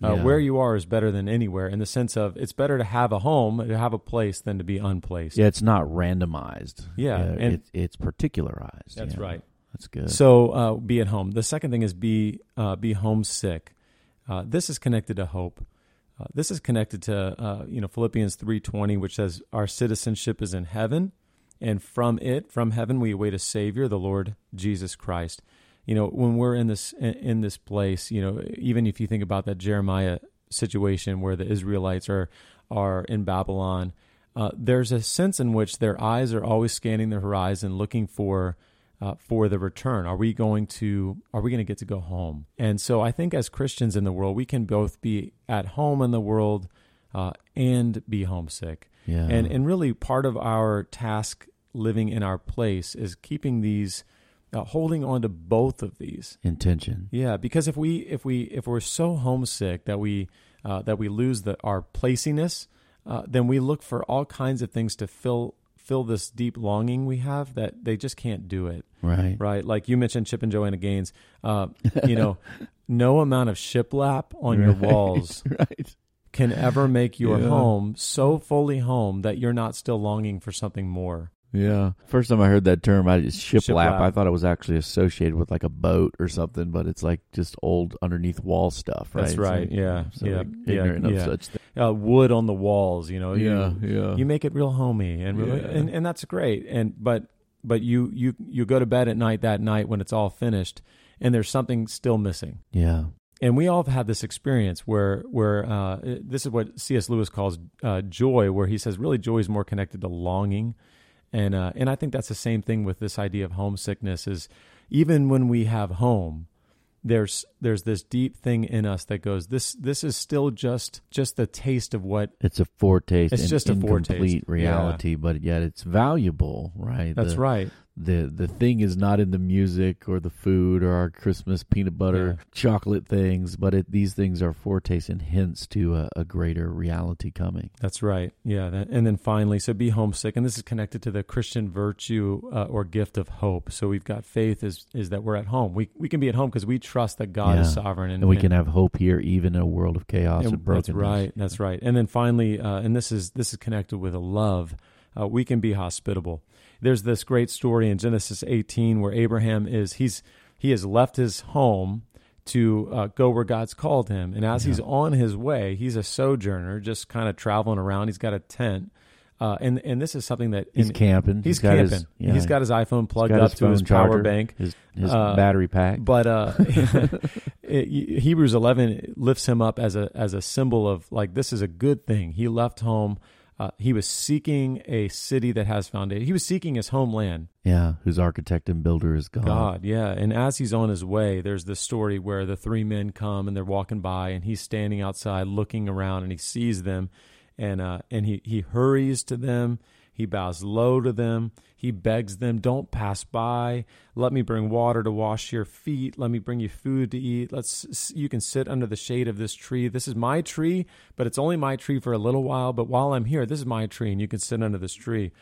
uh, Yeah. where you are is better than anywhere in the sense of it's better to have a home to have a place than to be unplaced Yeah, it's not randomized. Yeah, and- it, it's particularized. that's yeah. right That's good. So uh, be at home. The second thing is be uh, be homesick. Uh, this is connected to hope. Uh, this is connected to uh, you know Philippians three twenty, which says our citizenship is in heaven, and from it, from heaven, we await a Savior, the Lord Jesus Christ. You know, when we're in this in, in this place, you know, even if you think about that Jeremiah situation where the Israelites are are in Babylon, uh, there's a sense in which their eyes are always scanning the horizon, looking for uh, for the return. Are we going to Are we going to get to go home? And so, I think as Christians in the world, we can both be at home in the world uh, and be homesick. yeah. And and really, part of our task living in our place is keeping these, uh, holding on to both of these. intention. Yeah, because if we if we if we're so homesick that we uh, that we lose the our placiness, uh, then we look for all kinds of things to fill fill this deep longing we have that they just can't do it. Right. Right, like you mentioned, Chip and Joanna Gaines. Uh, you know, no amount of shiplap on your walls right. can ever make your Yeah. home so fully home that you're not still longing for something more. Yeah. First time I heard that term, I just shiplap. Shiplap. I thought it was actually associated with like a boat or something, but it's like just old underneath wall stuff, right? That's right, like- yeah, So yeah, like yeah, ignorant yeah. of such things. Uh, wood on the walls, you know. you- Yeah. Yeah. you make it real homey and really, Yeah. and, and that's great and but but you you you go to bed at night that night when it's all finished and there's something still missing yeah. and we all have had this experience where where uh, this is what C.S. Lewis calls uh, joy where he says really joy is more connected to longing and uh, and I think that's the same thing with this idea of homesickness is even when we have home there's there's this deep thing in us that goes this this is still just just the taste of what It's a foretaste. It's just a foretaste. incomplete Yeah. reality, but yet it's valuable, right? that's The- right the the thing is not in the music or the food or our Christmas peanut butter chocolate things, but it, these things are foretastes and hints to a, a greater reality coming. That's right. Yeah. That, and then finally, so be homesick. And this is connected to the Christian virtue uh, or gift of hope. So we've got faith is, is that we're at home. We, we can be at home because we trust that God is sovereign. And, And we can have hope here, even in a world of chaos and, and that's right. That's right. And then finally, uh, and this is this is connected with a love. Uh, we can be hospitable. There's this great story in Genesis 18 where Abraham is he's he has left his home to uh, go where God's called him, and as he's on his way, he's a sojourner, just kind of traveling around. He's got a tent, uh, and and this is something that He's in- camping. He's, got camping. His, yeah, he's got his iPhone plugged up his to his power charger, bank. his, his Uh, battery pack. But uh, it- Hebrews 11 lifts him up as a as a symbol of like this is a good thing. He left home. Uh, he was seeking a city that has foundation. He was seeking his homeland. yeah, whose architect and builder is God. God, yeah. And as he's on his way, there's this story where the three men come and they're walking by, and he's standing outside looking around, and he sees them, and uh, and he he hurries to them. He bows low to them. He begs them, "Don't pass by. Let me bring water to wash your feet. Let me bring you food to eat. Let's you can sit under the shade of this tree. This is my tree, but it's only my tree for a little while. But while I'm here, this is my tree, and you can sit under this tree."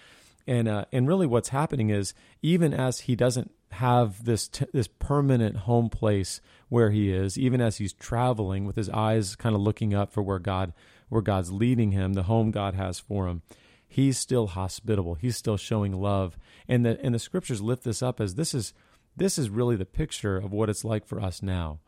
and uh, and really what's happening is even as he doesn't have this t- this permanent home place where he is even as he's traveling with his eyes kind of looking up for where God where God's leading him the home God has for him he's still hospitable he's still showing love and the and the scriptures lift this up as this is this is really the picture of what it's like for us now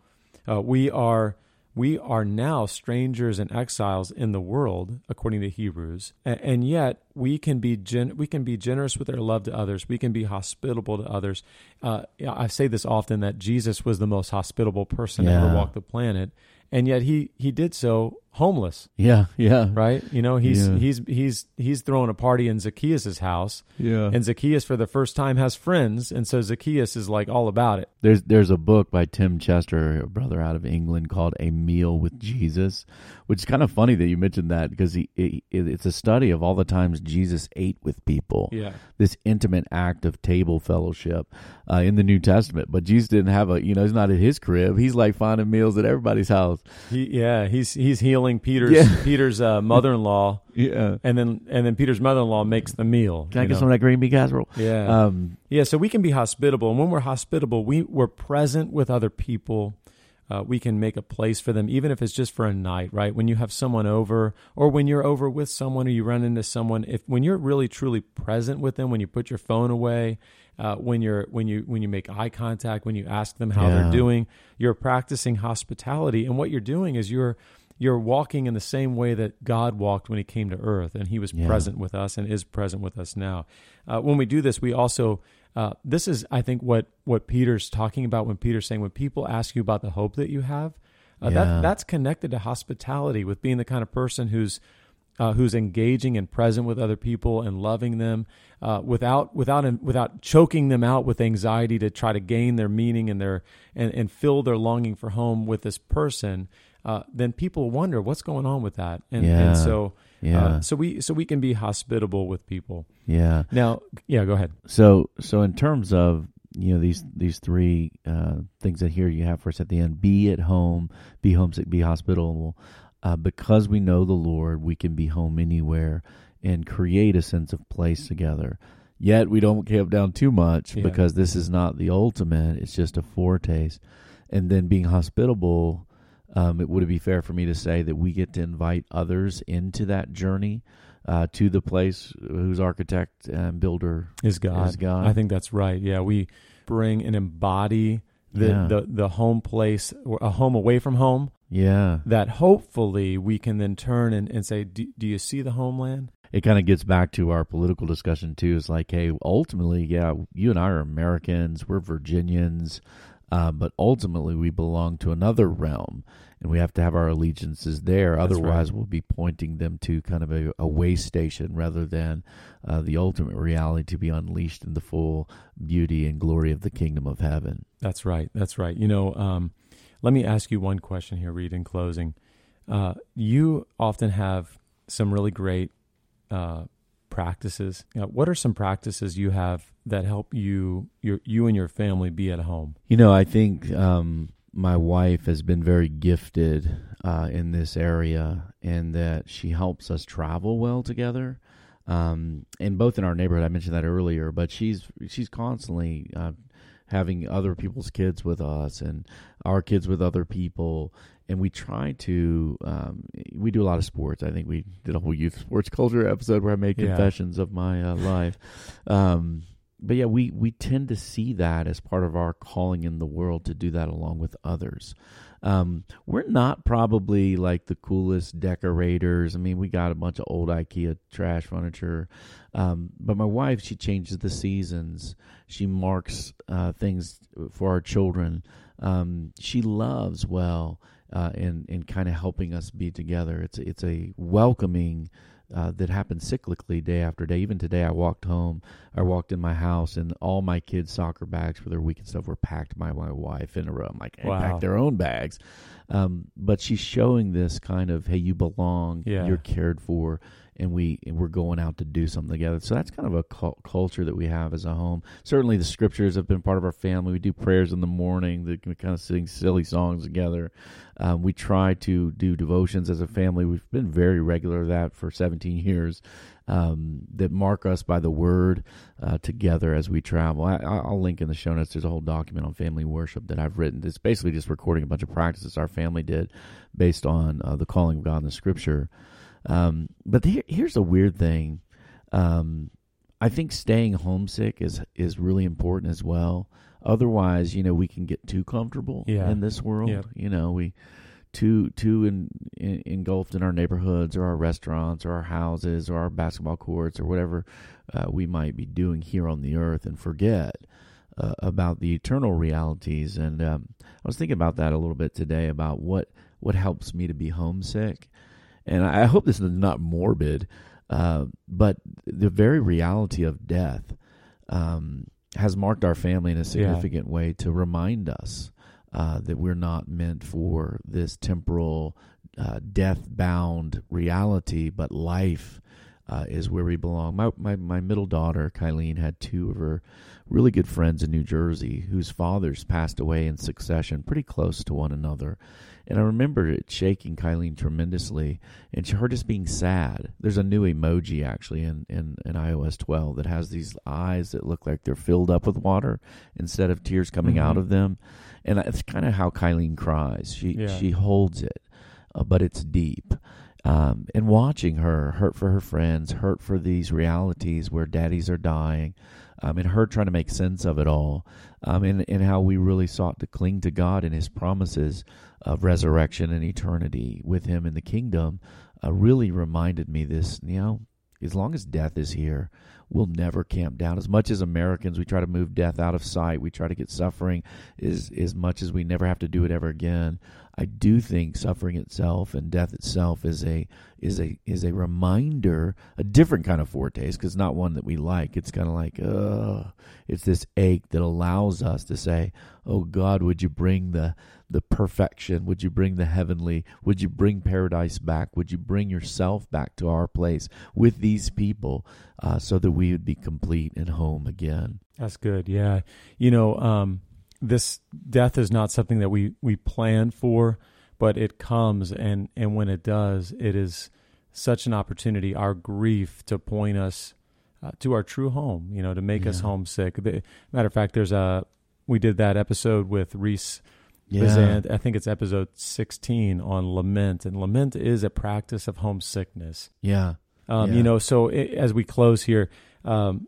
uh, we are we are now strangers and exiles in the world, according to Hebrews, and, and yet we can be gen- we can be generous with our love to others. We can be hospitable to others. Uh, I say this often that Jesus was the most hospitable person to Yeah. ever walk the planet, and yet he he did so homeless, Yeah, yeah, right? You know, he's Yeah. he's he's he's throwing a party in Zacchaeus' house, yeah. and Zacchaeus for the first time has friends, and so Zacchaeus is like all about it. There's there's a book by Tim Chester, a brother out of England, called A Meal with Jesus, which is kind of funny that you mentioned that because he, it, it's a study of all the times Jesus ate with people. Yeah, This intimate act of table fellowship uh, in the New Testament, but Jesus didn't have a you know he's not at his crib. He's like finding meals at everybody's house. he yeah he's he's healing Peter's Yeah. Peter's uh, mother-in-law, Yeah. and then and then Peter's mother-in-law makes the meal. Can I get know? some of that green bean casserole? Yeah, Um, Yeah, so we can be hospitable, and when we're hospitable, we we're present with other people. Uh, we can make a place for them, even if it's just for a night, right? When you have someone over, or when you're over with someone, or you run into someone, if when you're really truly present with them, when you put your phone away, uh, when you're when you when you make eye contact, when you ask them how Yeah. they're doing, you're practicing hospitality, and what you're doing is you're you're walking in the same way that God walked when He came to Earth, and He was Yeah. present with us and is present with us now. Uh, when we do this, we also uh, this is, I think, what what Peter's talking about when Peter's saying when people ask you about the hope that you have, uh, Yeah. that that's connected to hospitality with being the kind of person who's uh, who's engaging and present with other people and loving them uh, without without without choking them out with anxiety to try to gain their meaning and their and, and fill their longing for home with this person. Uh, then people wonder what's going on with that, and, Yeah. and so Yeah. uh, so we so we can be hospitable with people. yeah. Now, yeah, go ahead. So so in terms of you know these these three uh, things that here you have for us at the end: be at home, be homesick, be hospitable. Uh, because we know the Lord, we can be home anywhere and create a sense of place together. Yet we don't camp down too much Yeah. because this is not the ultimate; it's just a foretaste. And then being hospitable, um, it would it be fair for me to say that we get to invite others into that journey uh, to the place whose architect and builder is God. Is God. I think that's right. Yeah, we bring and embody the, Yeah. the the home place, a home away from home. Yeah. That hopefully we can then turn and, and say, do, do you see the homeland? It kind of gets back to our political discussion too. It's like, hey, ultimately, yeah, you and I are Americans. We're Virginians, uh, but ultimately we belong to another realm, and we have to have our allegiances there. That's Otherwise, we'll be pointing them to kind of a, a way station rather than uh, the ultimate reality to be unleashed in the full beauty and glory of the kingdom of heaven. That's right. That's right. You know, um, let me ask you one question here, Reed, in closing. Uh, you often have some really great uh, practices. You know, what are some practices you have that help you, your, you and your family be at home? You know, I think um, my wife has been very gifted uh, in this area, and that she helps us travel well together. Um, and both in our neighborhood, I mentioned that earlier, but she's she's constantly uh, having other people's kids with us and our kids with other people. And we try to, um, we do a lot of sports. I think we did a whole youth sports culture episode where I made Yeah. confessions of my uh, life. Um, but yeah, we we tend to see that as part of our calling in the world to do that along with others. Um, we're not probably like the coolest decorators. I mean, we got a bunch of old IKEA trash furniture, um, but my wife she changes the seasons. She marks uh, things for our children. Um, she loves well uh, in in kind of helping us be together. It's it's a welcoming uh, that happens cyclically day after day. Even today, I walked home, I walked in my house, and all my kids' soccer bags for their weekend stuff were packed by my wife in a row. I'm like, they Wow. packed their own bags. Um, but she's showing this kind of, hey, you belong, Yeah. you're cared for, and we we're going out to do something together. So that's kind of a cul- culture that we have as a home. Certainly, the scriptures have been part of our family. We do prayers in the morning. That we kind of sing silly songs together. Um, we try to do devotions as a family. We've been very regular at that for 17 years. Um, that mark us by the word uh, together as we travel. I, I'll link in the show notes. There's a whole document on family worship that I've written. It's basically just recording a bunch of practices our family did based on uh, the calling of God in the Scripture. Um, but here, here's a weird thing. Um, I think staying homesick is is really important as well. Otherwise, you know, we can get too comfortable Yeah. in this world. Yep. You know, we too too in, in, engulfed in our neighborhoods or our restaurants or our houses or our basketball courts or whatever uh, we might be doing here on the earth and forget uh, about the eternal realities. And um, I was thinking about that a little bit today about what what helps me to be homesick. And I hope this is not morbid, uh, but the very reality of death um, has marked our family in a significant yeah. way to remind us uh, that we're not meant for this temporal, uh, death bound reality, but life uh, is where we belong. My, my, my middle daughter, Kylene, had two of her really good friends in New Jersey whose fathers passed away in succession, pretty close to one another. And I remember it shaking Kylene tremendously, and her just being sad. There's a new emoji actually in, in, in iOS 12 that has these eyes that look like they're filled up with water instead of tears coming mm-hmm. out of them. And it's kind of how Kylene cries. She yeah. she holds it, uh, but it's deep. Um, and watching her hurt for her friends, hurt for these realities where daddies are dying, um, and her trying to make sense of it all, um, and, and how we really sought to cling to God and His promises of resurrection and eternity with Him in the kingdom, uh, really reminded me this, you know, as long as death is here, we'll never camp down. As much as Americans, we try to move death out of sight. We try to get suffering as as much as we never have to do it ever again. I do think suffering itself and death itself is a is a is a reminder, a different kind of foretaste, because not one that we like. It's kind of like, uh, it's this ache that allows us to say, "Oh God, would you bring the the perfection? Would you bring the heavenly? Would you bring paradise back? Would you bring yourself back to our place with these people, uh, so that we would be complete and home again?" That's good. Yeah, you know. Um, this death is not something that we we plan for, but it comes, and and when it does, it is such an opportunity. Our grief to point us uh, to our true home, you know, to make yeah. us homesick. The, matter of fact, there's a we did that episode with Reese. Yeah. I think it's episode 16 on lament, and lament is a practice of homesickness. Yeah. Um, yeah. You know, so it, as we close here, um,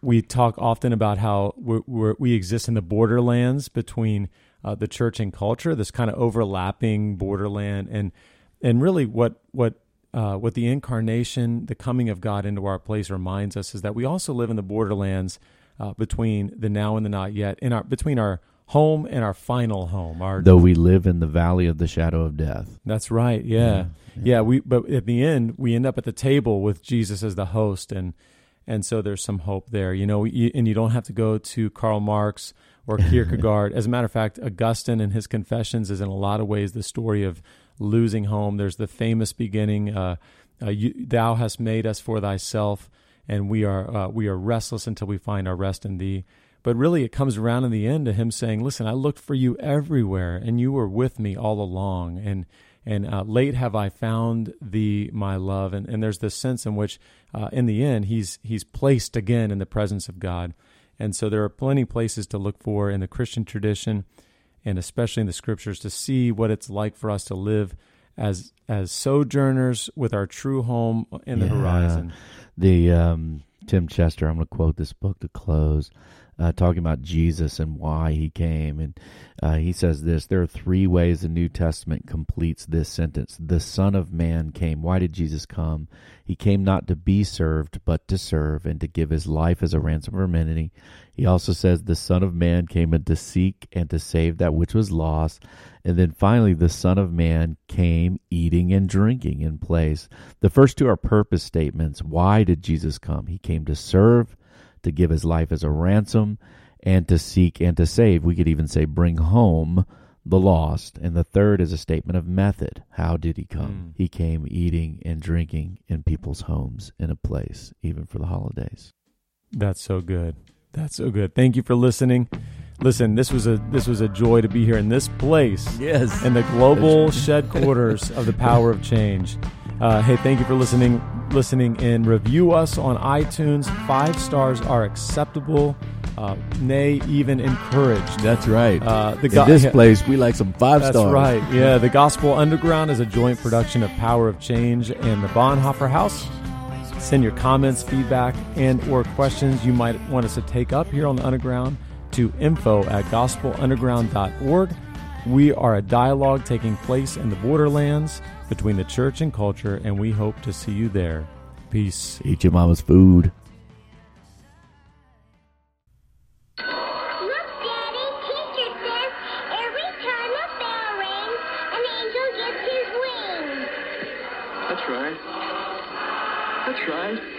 we talk often about how we're, we're, we exist in the borderlands between uh, the church and culture, this kind of overlapping borderland, and and really what what uh, what the incarnation, the coming of God into our place, reminds us is that we also live in the borderlands uh, between the now and the not yet, in our between our home and our final home. Our though we live in the valley of the shadow of death. That's right. Yeah. yeah, yeah. yeah we but at the end we end up at the table with Jesus as the host and and so there's some hope there. You know, you, and you don't have to go to Karl Marx or Kierkegaard. As a matter of fact, Augustine in his Confessions is in a lot of ways the story of losing home. There's the famous beginning, uh, uh, you, "Thou hast made us for thyself, and we are uh, we are restless until we find our rest in thee." But really, it comes around in the end to him saying, "Listen, I looked for you everywhere, and you were with me all along." And and uh, late have I found thee, my love. And, and there's this sense in which, uh, in the end, he's he's placed again in the presence of God. And so there are plenty places to look for in the Christian tradition, and especially in the scriptures, to see what it's like for us to live as as sojourners with our true home in the yeah. horizon. The um, Tim Chester, I'm going to quote this book to close uh, talking about Jesus and why he came. And uh, he says this there are three ways the New Testament completes this sentence The Son of Man came. Why did Jesus come? He came not to be served, but to serve and to give his life as a ransom for many. He also says the Son of Man came in to seek and to save that which was lost. And then finally, the Son of Man came eating and drinking in place. The first two are purpose statements. Why did Jesus come? He came to serve to give his life as a ransom, and to seek and to save. We could even say bring home the lost. And the third is a statement of method. How did he come? Mm. He came eating and drinking in people's homes in a place, even for the holidays. That's so good. That's so good. Thank you for listening. Listen, this was a this was a joy to be here in this place. Yes. In the global shed quarters of the power of change. Uh, hey, thank you for listening. Listening and review us on iTunes. Five stars are acceptable, uh, nay, even encouraged. That's right. Uh, the go- In this place, we like some five That's stars. That's right. Yeah, the Gospel Underground is a joint production of Power of Change and the Bonhoeffer House. Send your comments, feedback, and or questions you might want us to take up here on the Underground to info at gospelunderground.org. We are a dialogue taking place in the borderlands between the church and culture, and we hope to see you there. Peace. Eat your mama's food. That's right. That's right.